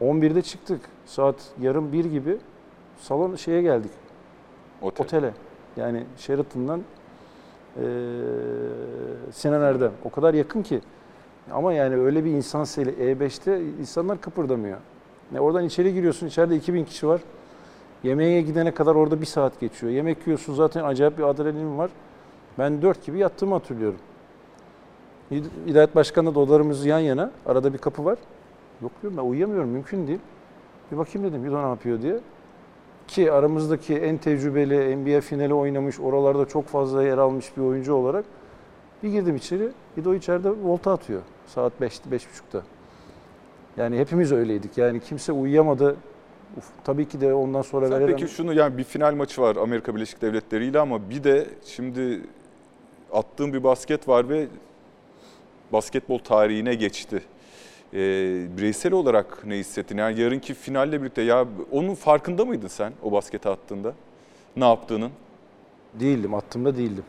11'de çıktık. Saat yarım bir gibi salon şeye geldik. Otel. Otele. Yani Sheraton'dan eee Sinan Erdem. O kadar yakın ki. Ama yani öyle bir insan seli E5'te insanlar kıpırdamıyor. Ne oradan içeri giriyorsun, içeride 2000 kişi var. Yemeğe gidene kadar orada bir saat geçiyor. Yemek yiyorsun zaten acayip bir adrenalin var. Ben 4 gibi yattığımı hatırlıyorum. Hidayet Başkan'la da odalarımız yan yana. Arada bir kapı var. Yok diyorum ben uyuyamıyorum mümkün değil. Bir bakayım dedim Yudo ne yapıyor diye. Ki aramızdaki en tecrübeli NBA finali oynamış, oralarda çok fazla yer almış bir oyuncu olarak bir girdim içeri. Yudo içeride volta atıyor. Saat 5'ti, 5.30'da. Yani hepimiz öyleydik. Yani kimse uyuyamadı. Uf, tabii ki de ondan sonra Sen veremem. peki şunu yani bir final maçı var Amerika Birleşik Devletleri ile ama bir de şimdi attığın bir basket var ve basketbol tarihine geçti. Ee, bireysel olarak ne hissettin? Yani yarınki finalle birlikte ya onun farkında mıydın sen o basketi attığında? Ne yaptığının? Değildim, attığımda değildim.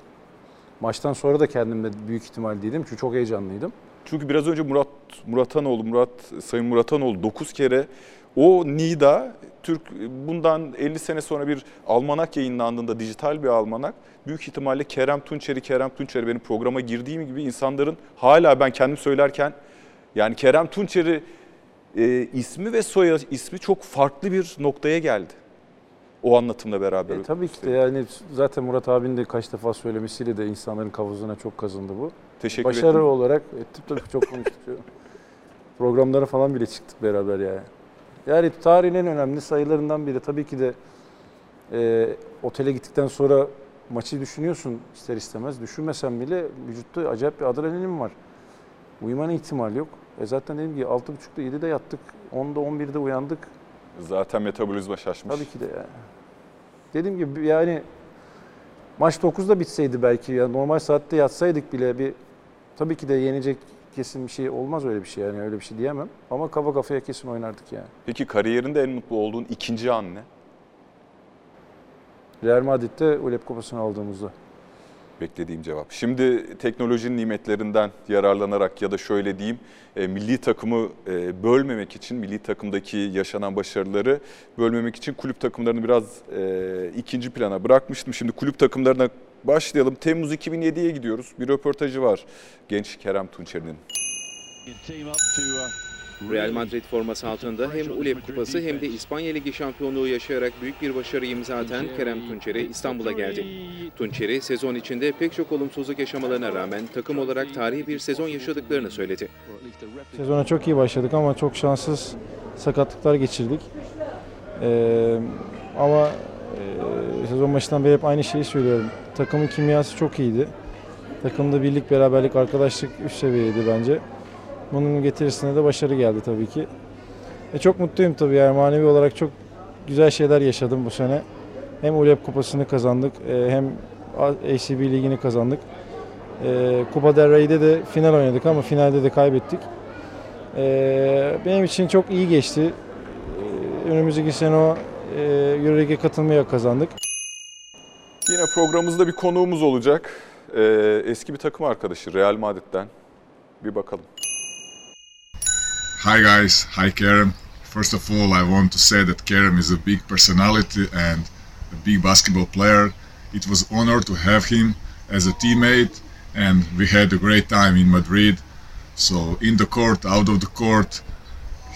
Maçtan sonra da kendimde büyük ihtimal değildim çünkü çok heyecanlıydım. Çünkü biraz önce Murat Muratanoğlu, Murat Sayın Muratanoğlu 9 kere o Nida Türk bundan 50 sene sonra bir almanak yayınlandığında dijital bir almanak büyük ihtimalle Kerem Tunçeri, Kerem Tunçeri benim programa girdiğim gibi insanların hala ben kendim söylerken yani Kerem Tunçeri e, ismi ve soy ismi çok farklı bir noktaya geldi. O anlatımla beraber. E, tabii ki de yani zaten Murat abinin de kaç defa söylemesiyle de insanların kafasına çok kazındı bu. Teşekkür Başarı ederim. olarak ettim tabii çok konuştuk. Programlara falan bile çıktık beraber yani. Yani tarihin en önemli sayılarından biri tabii ki de e, otele gittikten sonra maçı düşünüyorsun ister istemez. Düşünmesen bile vücutta acayip bir adrenalin var. Uyumana ihtimal yok. E zaten dediğim gibi 6.30'da 7'de yattık. 10'da 11'de uyandık. Zaten metabolizma şaşmış. Tabii ki de yani. Dediğim gibi yani maç 9'da bitseydi belki ya normal saatte yatsaydık bile bir tabii ki de yenecek kesin bir şey olmaz öyle bir şey yani öyle bir şey diyemem. Ama kafa kafaya kesin oynardık yani. Peki kariyerinde en mutlu olduğun ikinci an ne? Real Madrid'de ULEP Kupası'nı aldığımızda. Beklediğim cevap. Şimdi teknolojinin nimetlerinden yararlanarak ya da şöyle diyeyim, e, milli takımı e, bölmemek için, milli takımdaki yaşanan başarıları bölmemek için kulüp takımlarını biraz e, ikinci plana bırakmıştım. Şimdi kulüp takımlarına başlayalım. Temmuz 2007'ye gidiyoruz. Bir röportajı var genç Kerem Tunçeri'nin. Real Madrid forması altında hem ULEP Kupası hem de İspanya Ligi şampiyonluğu yaşayarak büyük bir başarı imza atan Kerem Tunçeri İstanbul'a geldi. Tunçeri sezon içinde pek çok olumsuzluk yaşamalarına rağmen takım olarak tarihi bir sezon yaşadıklarını söyledi. Sezona çok iyi başladık ama çok şanssız sakatlıklar geçirdik. Ee, ama e, sezon başından beri hep aynı şeyi söylüyorum. Takımın kimyası çok iyiydi. Takımda birlik, beraberlik, arkadaşlık üst seviyeydi bence. Bunun getirisine de başarı geldi tabii ki. E, çok mutluyum tabii yani manevi olarak çok güzel şeyler yaşadım bu sene. Hem ULEP Kupası'nı kazandık e, hem ACB Ligi'ni kazandık. E, Kupa del Rey'de de final oynadık ama finalde de kaybettik. Ee, benim için çok iyi geçti. Ee, önümüzdeki sene o e, Euroleague'e katılmaya kazandık. Yine programımızda bir konuğumuz olacak. Ee, eski bir takım arkadaşı Real Madrid'den. Bir bakalım. Hi guys, hi Kerem. First of all, I want to say that Kerem is a big personality and a big basketball player. It was honor to have him as a teammate and we had a great time in Madrid. So in the court, out of the court,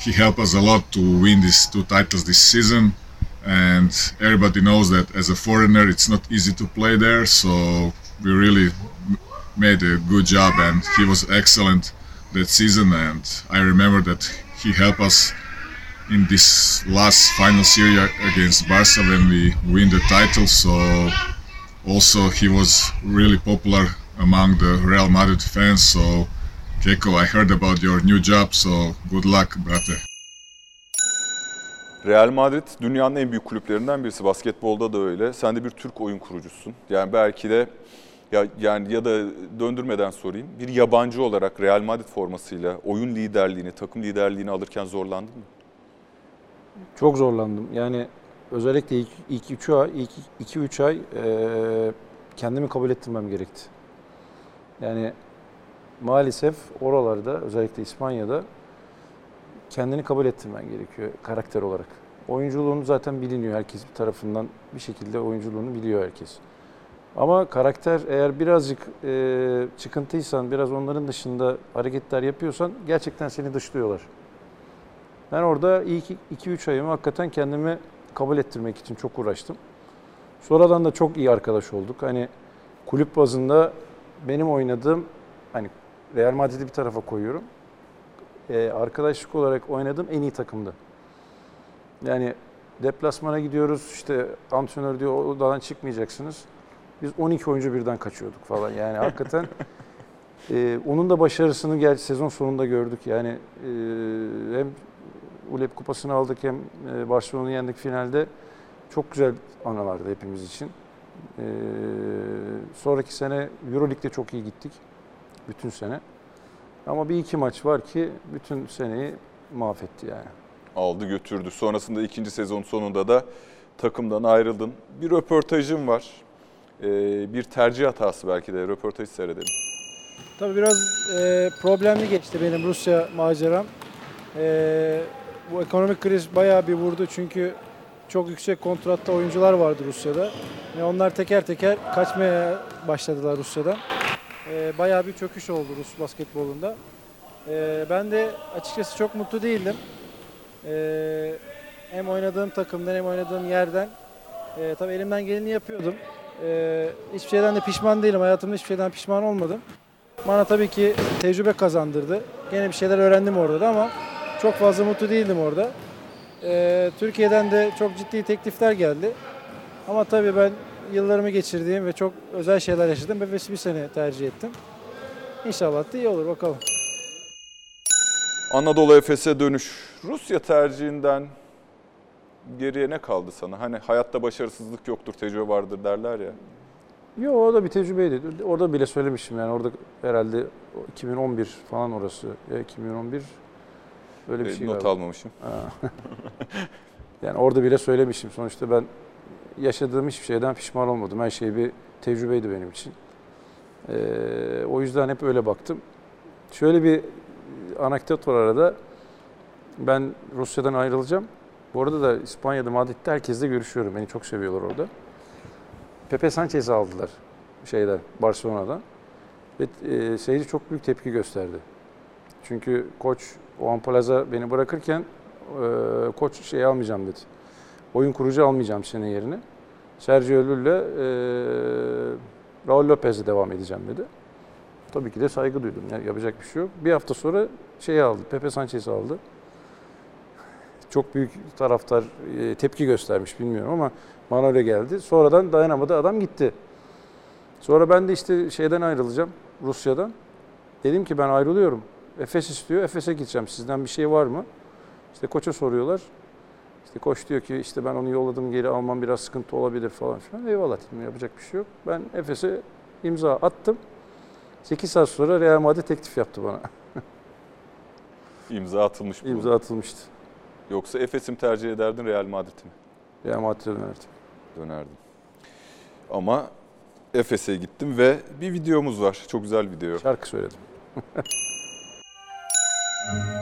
he helped us a lot to win these two titles this season. And everybody knows that as a foreigner, it's not easy to play there. So we really made a good job and he was excellent that season. And I remember that he helped us in this last final series against Barca when we win the title. So also he was really popular among the Real Madrid fans. So Keiko I heard about your new job. So good luck brother Real Madrid dünyanın en büyük kulüplerinden birisi. Basketbolda da öyle. Sen de bir Türk oyun kurucusun. Yani belki de ya yani ya da döndürmeden sorayım. Bir yabancı olarak Real Madrid formasıyla oyun liderliğini, takım liderliğini alırken zorlandın mı? Çok zorlandım. Yani özellikle ilk, ilk 3 ay, ilk 2-3 ay e, kendimi kabul ettirmem gerekti. Yani maalesef oralarda özellikle İspanya'da kendini kabul ettirmen gerekiyor karakter olarak. Oyunculuğunu zaten biliniyor herkes bir tarafından bir şekilde oyunculuğunu biliyor herkes. Ama karakter eğer birazcık e, çıkıntıysan, biraz onların dışında hareketler yapıyorsan gerçekten seni dışlıyorlar. Ben orada ilk 2-3 ayımı hakikaten kendimi kabul ettirmek için çok uğraştım. Sonradan da çok iyi arkadaş olduk. Hani kulüp bazında benim oynadığım, hani Real Madrid'i bir tarafa koyuyorum. Ee, arkadaşlık olarak oynadığım en iyi takımdı. Yani deplasmana gidiyoruz, işte antrenör diyor odadan çıkmayacaksınız. Biz 12 oyuncu birden kaçıyorduk falan. Yani hakikaten e, onun da başarısını gel sezon sonunda gördük. Yani e, hem ULEP kupasını aldık hem e, Barcelona'yı yendik finalde. Çok güzel anılardı hepimiz için. E, sonraki sene Euroleague'de çok iyi gittik. Bütün sene. Ama bir iki maç var ki bütün seneyi mahvetti yani. Aldı götürdü. Sonrasında ikinci sezon sonunda da takımdan ayrıldın. Bir röportajım var. Ee, bir tercih hatası belki de. Röportajı seyredelim. Tabii biraz e, problemli geçti benim Rusya maceram. E, bu ekonomik kriz bayağı bir vurdu çünkü çok yüksek kontratta oyuncular vardı Rusya'da. Ve onlar teker teker kaçmaya başladılar Rusya'dan. E, bayağı bir çöküş oldu Rus basketbolunda. E, ben de açıkçası çok mutlu değildim. E, hem oynadığım takımdan hem oynadığım yerden. E, tabii elimden geleni yapıyordum. E, hiçbir şeyden de pişman değilim. Hayatımda hiçbir şeyden pişman olmadım. Bana tabii ki tecrübe kazandırdı. Gene bir şeyler öğrendim orada da ama çok fazla mutlu değildim orada. Ee, Türkiye'den de çok ciddi teklifler geldi. Ama tabii ben yıllarımı geçirdiğim ve çok özel şeyler yaşadım. ve bir sene tercih ettim. İnşallah da iyi olur bakalım. Anadolu Efes'e dönüş. Rusya tercihinden geriye ne kaldı sana? Hani hayatta başarısızlık yoktur, tecrübe vardır derler ya. Yok o da bir tecrübeydi. Orada bile söylemiştim yani orada herhalde 2011 falan orası. Ya 2011 öyle bir Ee, şey Not galiba. almamışım. Yani orada bile söylemişim. Sonuçta ben yaşadığım hiçbir şeyden pişman olmadım. Her şey bir tecrübeydi benim için. Ee, o yüzden hep öyle baktım. Şöyle bir anekdot var arada. Ben Rusya'dan ayrılacağım. Bu arada da İspanya'da, Madrid'de herkesle görüşüyorum. Beni çok seviyorlar orada. Pepe Sanchez'i aldılar şeyden, Barcelona'dan. Ve e, seyirci çok büyük tepki gösterdi. Çünkü koç Juan Plaza beni bırakırken e, koç şey almayacağım dedi. Oyun kurucu almayacağım senin yerine. Sergio Llull'le e, Raul Lopez'le devam edeceğim dedi. Tabii ki de saygı duydum. Yani yapacak bir şey yok. Bir hafta sonra şeyi aldı, Pepe Sanchez'i aldı. Çok büyük taraftar e, tepki göstermiş bilmiyorum ama bana öyle geldi. Sonradan dayanamadı adam gitti. Sonra ben de işte şeyden ayrılacağım Rusya'dan. Dedim ki ben ayrılıyorum. Efes istiyor. Efes'e gideceğim. Sizden bir şey var mı? İşte koça soruyorlar. İşte koç diyor ki işte ben onu yolladım geri almam biraz sıkıntı olabilir falan filan. Eyvallah dedim yapacak bir şey yok. Ben Efes'e imza attım. 8 saat sonra Real Madrid teklif yaptı bana. İmza atılmış bu. İmza atılmıştı. Yoksa Efes'i mi tercih ederdin Real Madrid'i mi? Real Madrid'e dönerdim. Dönerdim. Ama Efes'e gittim ve bir videomuz var. Çok güzel video. Şarkı söyledim.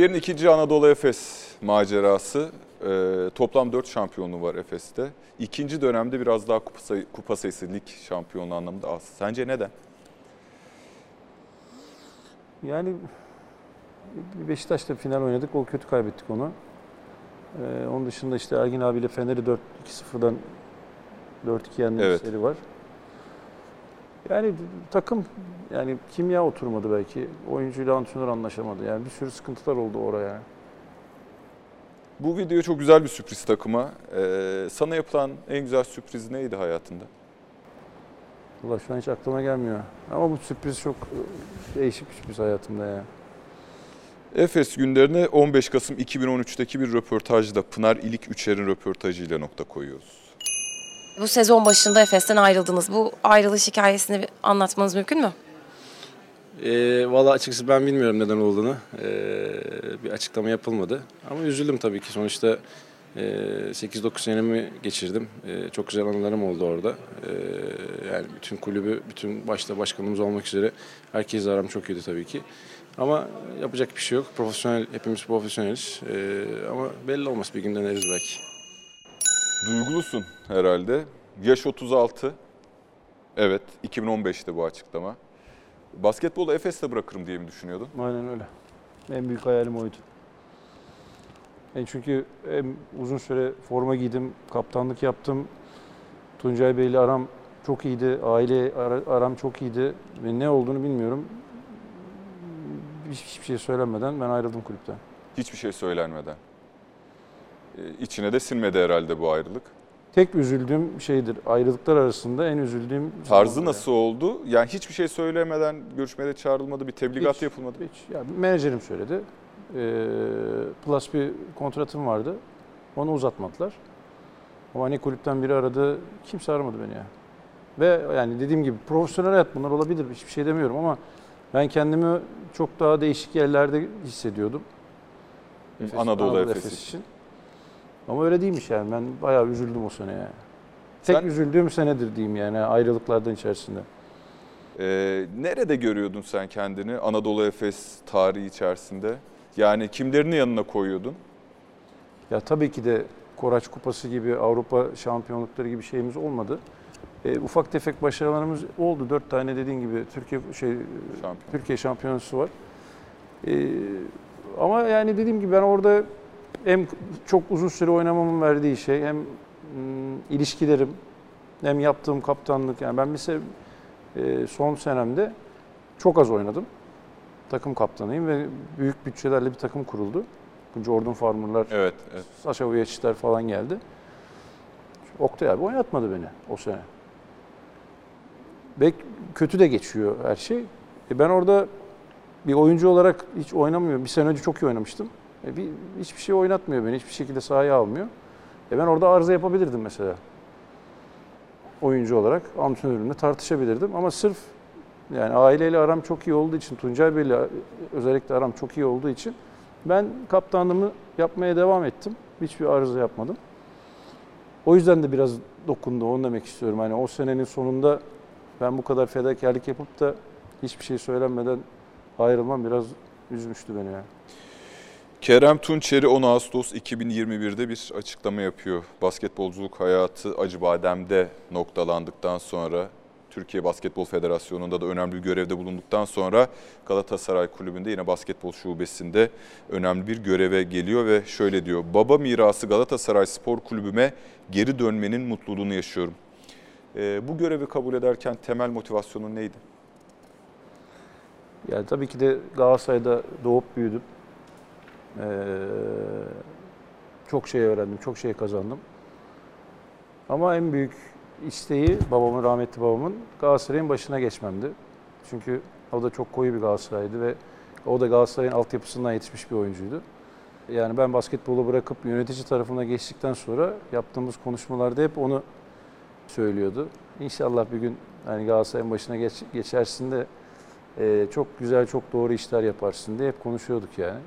Kariyerin ikinci Anadolu Efes macerası. Ee, toplam 4 şampiyonluğu var Efes'te. İkinci dönemde biraz daha kupa, sayı, kupa sayısı lig şampiyonluğu anlamında az. Sence neden? Yani Beşiktaş'ta final oynadık. O kötü kaybettik onu. Ee, onun dışında işte Ergin abiyle Fener'i 4-2-0'dan 4-2 yendiğimiz Evet. seri var. Yani takım yani kimya oturmadı belki. Oyuncuyla antrenör anlaşamadı. Yani bir sürü sıkıntılar oldu oraya. Bu video çok güzel bir sürpriz takıma. Ee, sana yapılan en güzel sürpriz neydi hayatında? Valla şu an hiç aklıma gelmiyor. Ama bu sürpriz çok e, değişik bir sürpriz hayatımda ya. Efes günlerine 15 Kasım 2013'teki bir röportajda Pınar İlik Üçer'in röportajıyla nokta koyuyoruz. Bu sezon başında Efes'ten ayrıldınız. Bu ayrılış hikayesini anlatmanız mümkün mü? E, Valla açıkçası ben bilmiyorum neden olduğunu. E, bir açıklama yapılmadı. Ama üzüldüm tabii ki. Sonuçta e, 8-9 senemi geçirdim. E, çok güzel anılarım oldu orada. E, yani bütün kulübü, bütün başta başkanımız olmak üzere herkesle aram çok iyiydi tabii ki. Ama yapacak bir şey yok. Profesyonel, hepimiz profesyoneliz. E, ama belli olmaz bir gün döneriz belki. Duygulusun herhalde. Yaş 36. Evet, 2015'te bu açıklama. Basketbolu Efes'te bırakırım diye mi düşünüyordun? Aynen öyle. En büyük hayalim oydu. Ben çünkü hem uzun süre forma giydim, kaptanlık yaptım. Tuncay Bey'le aram çok iyiydi, aile ara- aram çok iyiydi ve ne olduğunu bilmiyorum. Hiç- Hiçbir şey söylenmeden ben ayrıldım kulüpten. Hiçbir şey söylenmeden. Ee, İçine de sinmedi herhalde bu ayrılık. Tek üzüldüğüm şeydir, ayrılıklar arasında en üzüldüğüm... Tarzı nasıl oldu? Yani hiçbir şey söylemeden görüşmede çağrılmadı, bir tebligat Hiç. yapılmadı. Hiç. Ya, menajerim söyledi. Ee, plus bir kontratım vardı. Onu uzatmadılar. Ama ne kulüpten biri aradı, kimse aramadı beni ya. Ve yani dediğim gibi profesyonel hayat bunlar olabilir. Hiçbir şey demiyorum ama ben kendimi çok daha değişik yerlerde hissediyordum. Efes- Anadolu Efes için. Ama öyle değilmiş yani. Ben bayağı üzüldüm o sene yani. Tek Sen- üzüldüğüm senedir diyeyim yani ayrılıklardan içerisinde. Ee, nerede görüyordun sen kendini Anadolu Efes tarihi içerisinde? Yani kimlerini yanına koyuyordun? Ya tabii ki de Koraç Kupası gibi Avrupa şampiyonlukları gibi şeyimiz olmadı. E, ufak tefek başarılarımız oldu. Dört tane dediğin gibi Türkiye şey Türkiye şampiyonası var. E, ama yani dediğim gibi ben orada hem çok uzun süre oynamamın verdiği şey hem mm, ilişkilerim hem yaptığım kaptanlık yani ben mesela e, son senemde çok az oynadım. Takım kaptanıyım ve büyük bütçelerle bir takım kuruldu. Bu Jordan Farmer'lar, Evet, evet. Sasha Vujicic'ler falan geldi. Oktay abi oynatmadı beni o sene. Ve kötü de geçiyor her şey. E ben orada bir oyuncu olarak hiç oynamıyor. Bir sene önce çok iyi oynamıştım. E bir, hiçbir şey oynatmıyor beni. Hiçbir şekilde sahaya almıyor. E ben orada arıza yapabilirdim mesela. Oyuncu olarak antrenörümle tartışabilirdim. Ama sırf yani aileyle aram çok iyi olduğu için, Tuncay Bey'le özellikle aram çok iyi olduğu için ben kaptanlığımı yapmaya devam ettim. Hiçbir arıza yapmadım. O yüzden de biraz dokundu onu demek istiyorum. Hani o senenin sonunda ben bu kadar fedakarlık yapıp da hiçbir şey söylenmeden ayrılmam biraz üzmüştü beni yani. Kerem Tunçeri 10 Ağustos 2021'de bir açıklama yapıyor. Basketbolculuk hayatı Acıbadem'de noktalandıktan sonra Türkiye Basketbol Federasyonu'nda da önemli bir görevde bulunduktan sonra Galatasaray Kulübü'nde yine basketbol şubesinde önemli bir göreve geliyor ve şöyle diyor. Baba mirası Galatasaray Spor Kulübü'me geri dönmenin mutluluğunu yaşıyorum. Ee, bu görevi kabul ederken temel motivasyonun neydi? Yani tabii ki de Galatasaray'da doğup büyüdüm. Ee, çok şey öğrendim, çok şey kazandım. Ama en büyük isteği babamın, rahmetli babamın Galatasaray'ın başına geçmemdi. Çünkü o da çok koyu bir Galatasaray'dı ve o da Galatasaray'ın altyapısından yetişmiş bir oyuncuydu. Yani ben basketbolu bırakıp yönetici tarafına geçtikten sonra yaptığımız konuşmalarda hep onu söylüyordu. İnşallah bir gün hani Galatasaray'ın başına geç, geçersin de e, çok güzel, çok doğru işler yaparsın diye hep konuşuyorduk yani.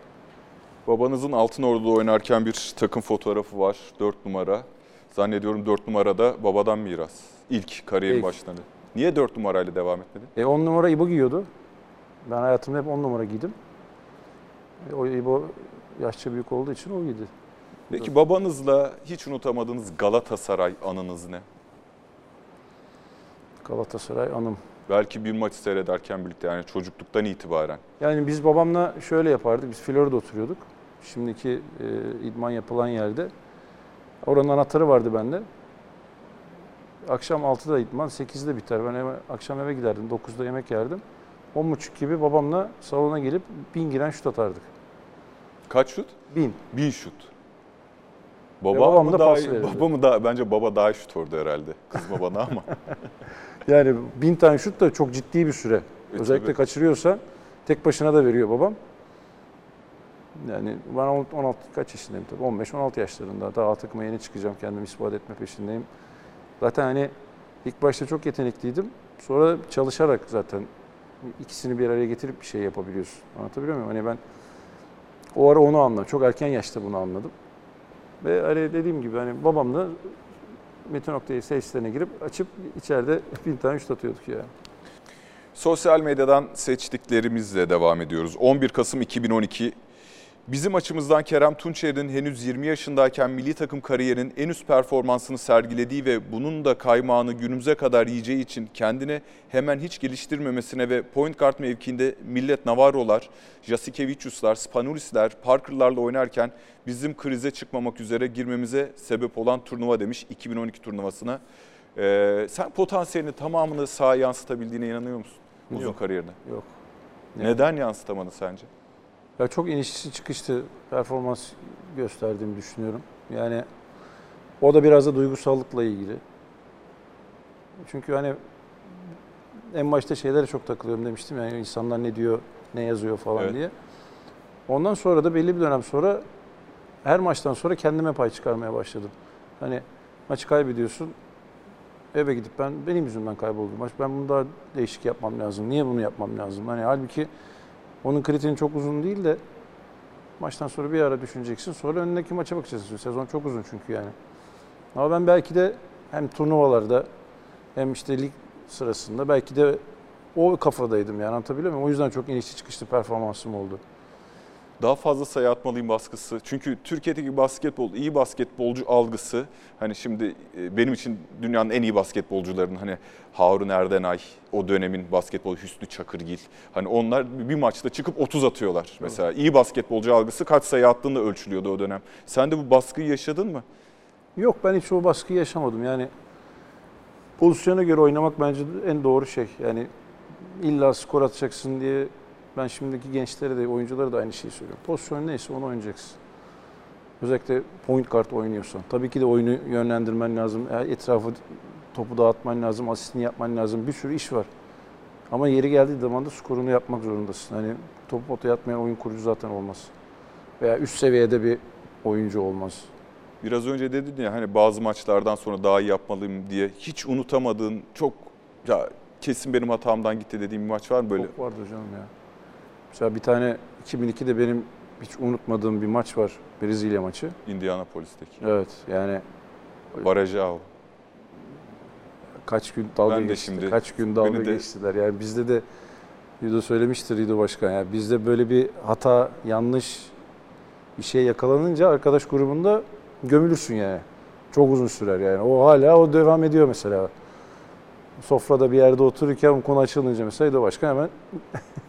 Babanızın Altın Ordu'da oynarken bir takım fotoğrafı var. 4 numara. Zannediyorum 4 numarada babadan miras. İlk kariyerin İlk. Niye 4 numarayla devam etmedin? E 10 numara İbo giyiyordu. Ben hayatımda hep 10 numara giydim. E, o İbo yaşça büyük olduğu için o giydi. Peki babanızla hiç unutamadığınız Galatasaray anınız ne? Galatasaray anım. Belki bir maçı seyrederken birlikte yani çocukluktan itibaren. Yani biz babamla şöyle yapardık. Biz Florya'da oturuyorduk. Şimdiki e, idman yapılan yerde. Oranın anahtarı vardı bende. Akşam 6'da idman, 8'de biter. Ben eve, akşam eve giderdim, 9'da yemek yerdim. 10.30 gibi babamla salona gelip bin giren şut atardık. Kaç şut? Bin. Bin şut. Baba babam mı da daha pas verirdi. Baba mı daha? Bence baba daha şut orada herhalde. Kızma bana ama. Yani bin tane şut da çok ciddi bir süre. E, Özellikle tabii. kaçırıyorsa tek başına da veriyor babam. Yani ben 16 kaç yaşındayım tabii 15-16 yaşlarında. Daha takıma yeni çıkacağım kendimi ispat etme peşindeyim. Zaten hani ilk başta çok yetenekliydim. Sonra çalışarak zaten ikisini bir araya getirip bir şey yapabiliyorsun. Anlatabiliyor muyum? Hani ben o ara onu anladım. Çok erken yaşta bunu anladım. Ve hani dediğim gibi hani babamla Metin Oktay'ı seslerine girip açıp içeride bin tane şut atıyorduk yani. Sosyal medyadan seçtiklerimizle devam ediyoruz. 11 Kasım 2012 Bizim açımızdan Kerem Tunçer'in henüz 20 yaşındayken milli takım kariyerinin en üst performansını sergilediği ve bunun da kaymağını günümüze kadar yiyeceği için kendini hemen hiç geliştirmemesine ve point guard mevkiinde millet Navarro'lar, Jasikevicius'lar, Spanulis'ler, Parker'larla oynarken bizim krize çıkmamak üzere girmemize sebep olan turnuva demiş 2012 turnuvasına. Ee, sen potansiyelini tamamını sahaya yansıtabildiğine inanıyor musun uzun Yok. kariyerine? Yok. Neden yansıtamadın sence? Ya çok inişli çıkışlı performans gösterdiğimi düşünüyorum. Yani o da biraz da duygusallıkla ilgili. Çünkü hani en başta şeylere çok takılıyorum demiştim yani insanlar ne diyor, ne yazıyor falan Evet. diye. Ondan sonra da belli bir dönem sonra her maçtan sonra kendime pay çıkarmaya başladım. Hani maçı kaybediyorsun. Eve gidip ben benim yüzümden kayboldu maç. Ben bunu daha değişik yapmam lazım. Niye bunu yapmam lazım? Hani halbuki onun kriterin çok uzun değil de maçtan sonra bir ara düşüneceksin. Sonra önündeki maça bakacaksın. Sezon çok uzun çünkü yani. Ama ben belki de hem turnuvalarda hem işte lig sırasında belki de o kafadaydım yani anlatabiliyor muyum? O yüzden çok inişli çıkışlı performansım oldu. Daha fazla sayı atmalıyım baskısı. Çünkü Türkiye'deki basketbol, iyi basketbolcu algısı hani şimdi e, benim için dünyanın en iyi basketbolcularının hani Harun Erdenay, o dönemin basketbol Hüsnü Çakırgil. Hani onlar bir maçta çıkıp 30 atıyorlar mesela. İyi basketbolcu algısı kaç sayı attığında ölçülüyordu o dönem. Sen de bu baskıyı yaşadın mı? Yok ben hiç o baskıyı yaşamadım. Yani pozisyona göre oynamak bence en doğru şey. Yani illa skor atacaksın diye ben şimdiki gençlere de oyunculara da aynı şeyi söylüyorum. Pozisyon neyse onu oynayacaksın. Özellikle point guard oynuyorsan. Tabii ki de oyunu yönlendirmen lazım. E, Etrafı topu dağıtman lazım, asistini yapman lazım. Bir sürü iş var. Ama yeri geldiği zaman da skorunu yapmak zorundasın. Hani topu potaya atmayan oyun kurucu zaten olmaz. Veya üst seviyede bir oyuncu olmaz. Biraz önce dedin ya hani bazı maçlardan sonra daha iyi yapmalıyım diye hiç unutamadığın çok ya kesin benim hatamdan gitti dediğim bir maç var mı böyle? Çok vardı canım ya. Mesela bir tane 2002'de benim hiç unutmadığım bir maç var. Brezilya maçı. Indianapolis'teki. Evet yani Varejao. Kaç gün dalga Ben de geçti, şimdi- kaç gün dalga de- geçtiler. Yani bizde de Rido söylemiştir Rido Başkan. Yani bizde böyle bir hata, yanlış bir şey yakalanınca arkadaş grubunda gömülürsün yani. Çok uzun sürer yani. O hala o devam ediyor mesela. Sofrada bir yerde otururken konu açılınca mesela Rido Başkan hemen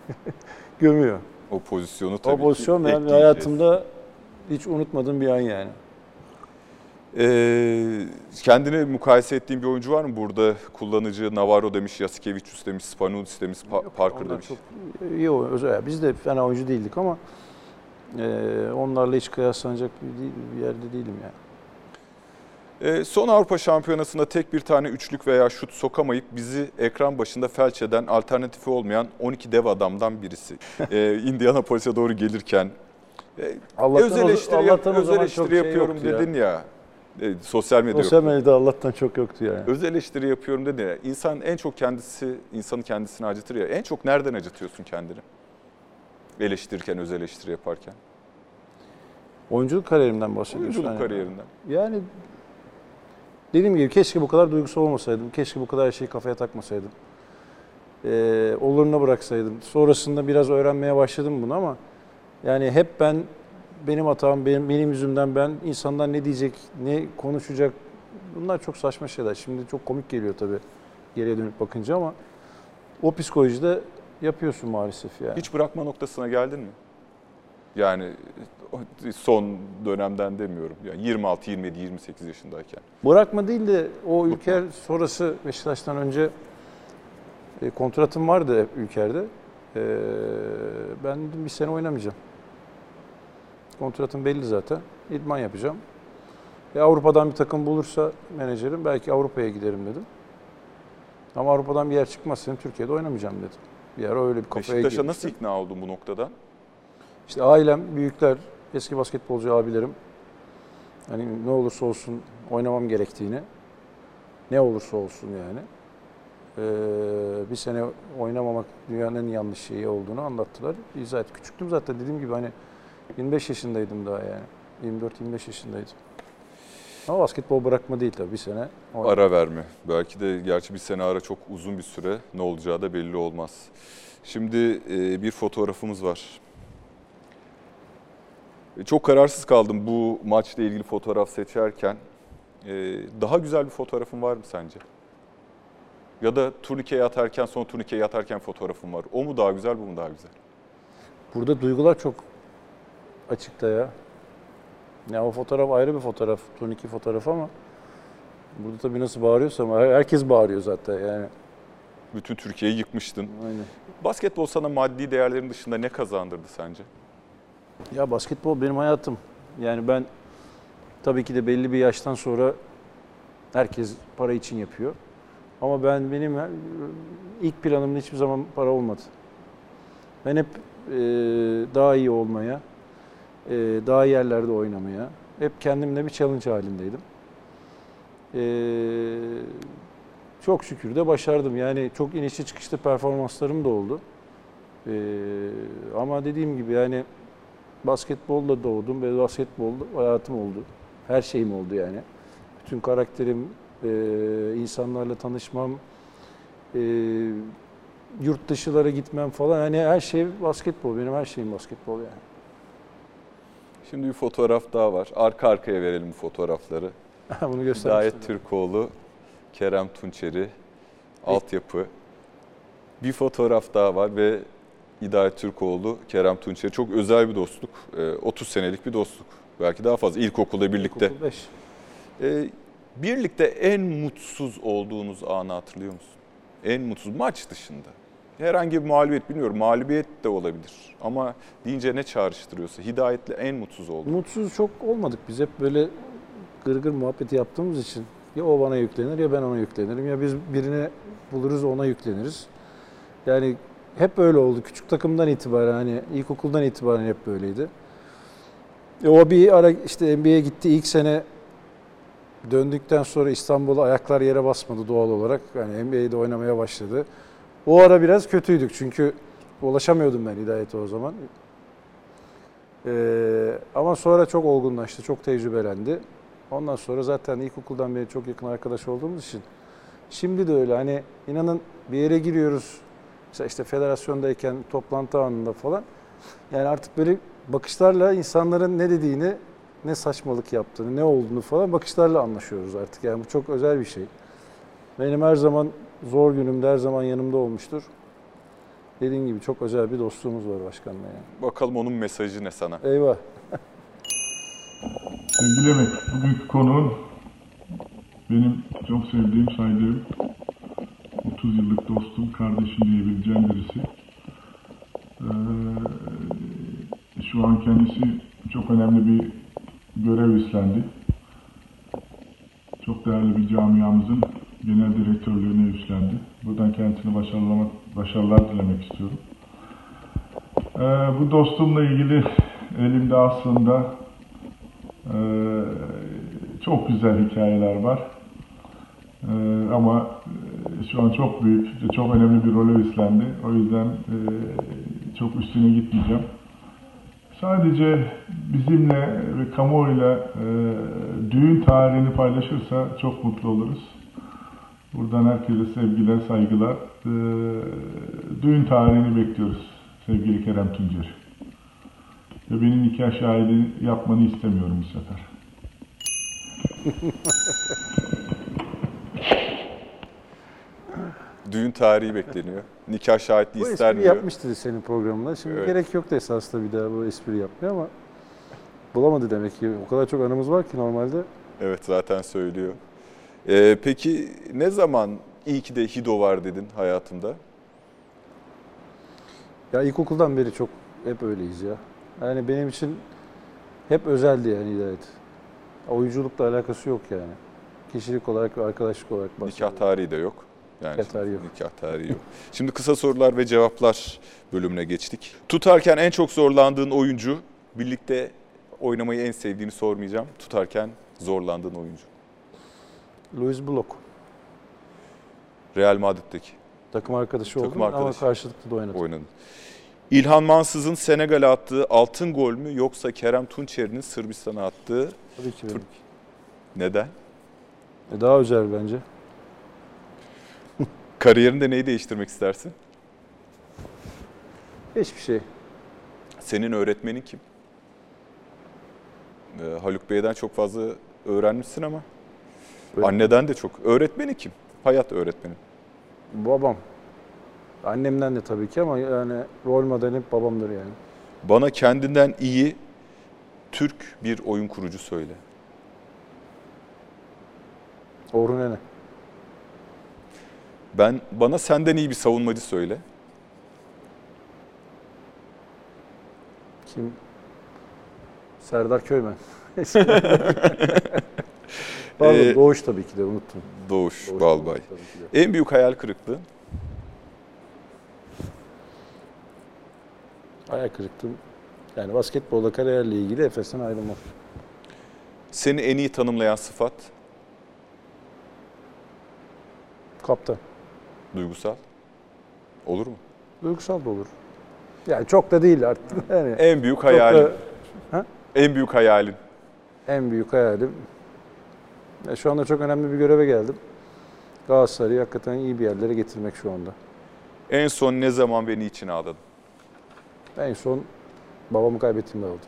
gömüyor. O pozisyonu tabii O pozisyon ki benim ekleyeceğiz. hayatımda hiç unutmadığım bir an yani. Ee, kendini mukayese ettiğin bir oyuncu var mı burada? Kullanıcı Navarro demiş, Yasikevicius demiş, Spanulis demiş, Pa- Parker Onlar demiş. çok iyi oyun- özel. Biz de fena oyuncu değildik ama e, onlarla hiç kıyaslanacak bir, değil- bir yerde değilim yani. Ee, son Avrupa Şampiyonası'nda tek bir tane üçlük veya şut sokamayıp bizi ekran başında felç eden alternatifi olmayan 12 dev adamdan birisi. Ee, Indianapolis'e doğru gelirken e, Allah'tan öz o- eleştiri, yap- Allah'tan o öz eleştiri şey yapıyorum ya. dedin ya. E, sosyal medya Sosyal medyada Allah'tan çok yoktu yani. Öz eleştiri yapıyorum dedin ya. İnsan en çok kendisi, insanı kendisini acıtır ya. En çok nereden acıtıyorsun kendini? Eleştirirken, öz eleştiri yaparken. Oyunculuk kariyerimden bahsediyorsun. Oyunculuk yani. kariyerinden. Yani dediğim gibi keşke bu kadar duygusal olmasaydım. Keşke bu kadar şeyi kafaya takmasaydım. Ee, oluruna bıraksaydım. Sonrasında biraz öğrenmeye başladım bunu ama yani hep ben benim hatam, benim, benim yüzümden ben insanlar ne diyecek, ne konuşacak bunlar çok saçma şeyler. Şimdi çok komik geliyor tabii geriye dönüp bakınca ama o psikolojide yapıyorsun maalesef yani. Hiç bırakma noktasına geldin mi? Yani son dönemden demiyorum. Yani 26, 27, 28 yaşındayken. Bırakma değil de o Ülker sonrası Beşiktaş'tan önce e, kontratım vardı Ülker'de. E, ben bir sene oynamayacağım. Kontratım belli zaten. İdman yapacağım. E, Avrupa'dan bir takım bulursa menajerim belki Avrupa'ya giderim dedim. Ama Avrupa'dan bir yer çıkmazsa dedim, Türkiye'de oynamayacağım dedim. Bir ara öyle bir kafaya Beşiktaş'a girmiştim. nasıl ikna oldun bu noktadan? İşte ailem, büyükler, eski basketbolcu abilerim hani ne olursa olsun oynamam gerektiğini, ne olursa olsun yani ee, bir sene oynamamak dünyanın en yanlış şeyi olduğunu anlattılar. İzah et. Küçüktüm zaten dediğim gibi hani 25 yaşındaydım daha yani. 24-25 yaşındaydım. Ama basketbol bırakma değil tabii bir sene. oynadım. Ara verme. Belki de gerçi bir sene ara çok uzun bir süre. Ne olacağı da belli olmaz. Şimdi bir fotoğrafımız var. Çok kararsız kaldım bu maçla ilgili fotoğraf seçerken. E, Daha güzel bir fotoğrafın var mı sence? Ya da turnikeye atarken, son turnikeye atarken fotoğrafın var. O mu daha güzel, bu mu daha güzel? Burada duygular çok açıkta ya. Ya o fotoğraf ayrı bir fotoğraf, turniki fotoğraf ama burada tabii nasıl bağırıyorsam herkes bağırıyor zaten yani. Bütün Türkiye'yi yıkmıştın. Aynen. Basketbol sana maddi değerlerin dışında ne kazandırdı sence? Ya basketbol benim hayatım. Yani ben tabii ki de belli bir yaştan sonra herkes para için yapıyor. Ama ben benim her- ilk planımda hiçbir zaman para olmadı. Ben hep e, daha iyi olmaya, e, daha iyi yerlerde oynamaya, hep kendimle bir challenge halindeydim. E, çok şükür de başardım. Yani çok inişli çıkışlı performanslarım da oldu. E, ama dediğim gibi yani basketbolla doğdum ve basketbol hayatım oldu. Her şeyim oldu yani. Bütün karakterim, e, insanlarla tanışmam, e, yurt dışılara gitmem falan. Hani her şey basketbol. Benim her şeyim basketbol yani. Şimdi bir fotoğraf daha var. Arka arkaya verelim fotoğrafları. Bunu. Hidayet Türkoğlu, Kerem Tunçeri, altyapı. Bir fotoğraf daha var ve Hidayet Türkoğlu, Kerem Tunçeri. Çok özel bir dostluk. Ee, 30 senelik bir dostluk. Belki daha fazla. İlkokulda birlikte. İlkokul beş. Ee, birlikte en mutsuz olduğunuz anı hatırlıyor musun? En mutsuz maç dışında. Herhangi bir mağlubiyet bilmiyorum. Mağlubiyet de olabilir. Ama deyince ne çağrıştırıyorsa. Hidayetle en mutsuz oldum. Mutsuz çok olmadık. Biz hep böyle gırgır muhabbeti yaptığımız için ya o bana yüklenir ya ben ona yüklenirim. Ya biz birine buluruz ona yükleniriz. Yani hep böyle oldu. Küçük takımdan itibaren hani ilkokuldan itibaren hep böyleydi. E o bir ara işte NBA'ye gitti ilk sene döndükten sonra İstanbul'a ayaklar yere basmadı doğal olarak. Yani NBA'de oynamaya başladı. O ara biraz kötüydük çünkü ulaşamıyordum ben Hidayet'e o zaman. Ee, ama sonra çok olgunlaştı, çok tecrübelendi. Ondan sonra zaten ilkokuldan beri çok yakın arkadaş olduğumuz için. Şimdi de öyle hani inanın bir yere giriyoruz. Mesela işte federasyondayken toplantı anında falan. Yani artık böyle bakışlarla insanların ne dediğini, ne saçmalık yaptığını, ne olduğunu falan bakışlarla anlaşıyoruz artık. Yani bu çok özel bir şey. Benim her zaman zor günümde her zaman yanımda olmuştur. Dediğim gibi çok özel bir dostluğumuz var başkanla yani. Bakalım onun mesajı ne sana? Eyvah. Sevgili Emek, bugünkü konuğun benim çok sevdiğim, saydığım 30 yıllık dostum, kardeşim diyebileceğim birisi. Ee, şu an kendisi çok önemli bir görev üstlendi. Çok değerli bir camiamızın genel direktörlüğünü üstlendi. Buradan kendisine başarılar, başarılar dilemek istiyorum. Ee, bu dostumla ilgili elimde aslında ee, çok güzel hikayeler var. Ee, ama e, şu an çok büyük, çok önemli bir role üstlendi. O yüzden e, çok üstüne gitmeyeceğim. Sadece bizimle ve kamuoyuyla e, düğün tarihini paylaşırsa çok mutlu oluruz. Buradan herkese sevgiler, saygılar. Ee, düğün tarihini bekliyoruz sevgili Kerem Tuncer. Ve benim nikah şahidi yapmanı istemiyorum bu sefer. Düğün tarihi bekleniyor. Nikah şahitliği Bu ister diyor. yapmıştı senin programında. Şimdi Evet. gerek yoktu esasında bir daha bu espri yapmaya ama bulamadı demek ki. O kadar çok anımız var ki normalde. Evet zaten söylüyor. Ee, peki ne zaman iyi ki de Hido var dedin hayatımda? Ya ilkokuldan beri çok hep öyleyiz ya. Yani benim için hep özeldi yani Hidayet. Oyunculukla alakası yok yani. Kişilik olarak ve arkadaşlık olarak Nikah bahsediyorum. tarihi de yok. Yani Nikah tarihi yok. Nikah tarihi yok. Şimdi kısa sorular ve cevaplar bölümüne geçtik. Tutarken en çok zorlandığın oyuncu, birlikte oynamayı en sevdiğini sormayacağım. Tutarken zorlandığın oyuncu. Louis Block. Real Madrid'deki Takım arkadaşı Takım oldum ama arkadaşı. karşılıklı da oynadım. oynadın. İlhan Mansız'ın Senegal'e attığı altın gol mü yoksa Kerem Tunçeri'nin Sırbistan'a attığı Tabii ki benim. neden? E daha özel bence. Kariyerinde neyi değiştirmek istersin? Hiçbir şey. Senin öğretmenin kim? Ee, Haluk Bey'den çok fazla öğrenmişsin ama. Anneden de çok. Öğretmeni kim? Hayat öğretmeni. Babam. Annemden de tabii ki ama yani rol modeli hep babamdır yani. Bana kendinden iyi Türk bir oyun kurucu söyle. Orhun Ene. Ben bana senden iyi bir savunmacı söyle. Kim? Serdar Köymen. Pardon Ee, Doğuş tabii ki de unuttum. Doğuş, Doğuş Balbay. En büyük hayal kırıklığı? Hayal kırıklığım. Yani basketbolda kariyerle ilgili Efes'ten ayrılmak. Seni en iyi tanımlayan sıfat? Kaptan. Duygusal. Olur mu? Duygusal da olur. Yani çok da değil artık. Yani En büyük çok da- hayalin. Ha? En büyük hayalin. En büyük hayalim. Ya şu anda çok önemli bir göreve geldim. Galatasaray'ı hakikaten iyi bir yerlere getirmek şu anda. En son ne zaman ve niçin ağladın? En son babamı kaybettiğimde oldu.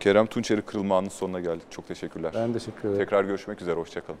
Kerem Tunçeri kırılma anının sonuna geldik. Çok teşekkürler. Ben teşekkür ederim. Tekrar görüşmek üzere. Hoşçakalın.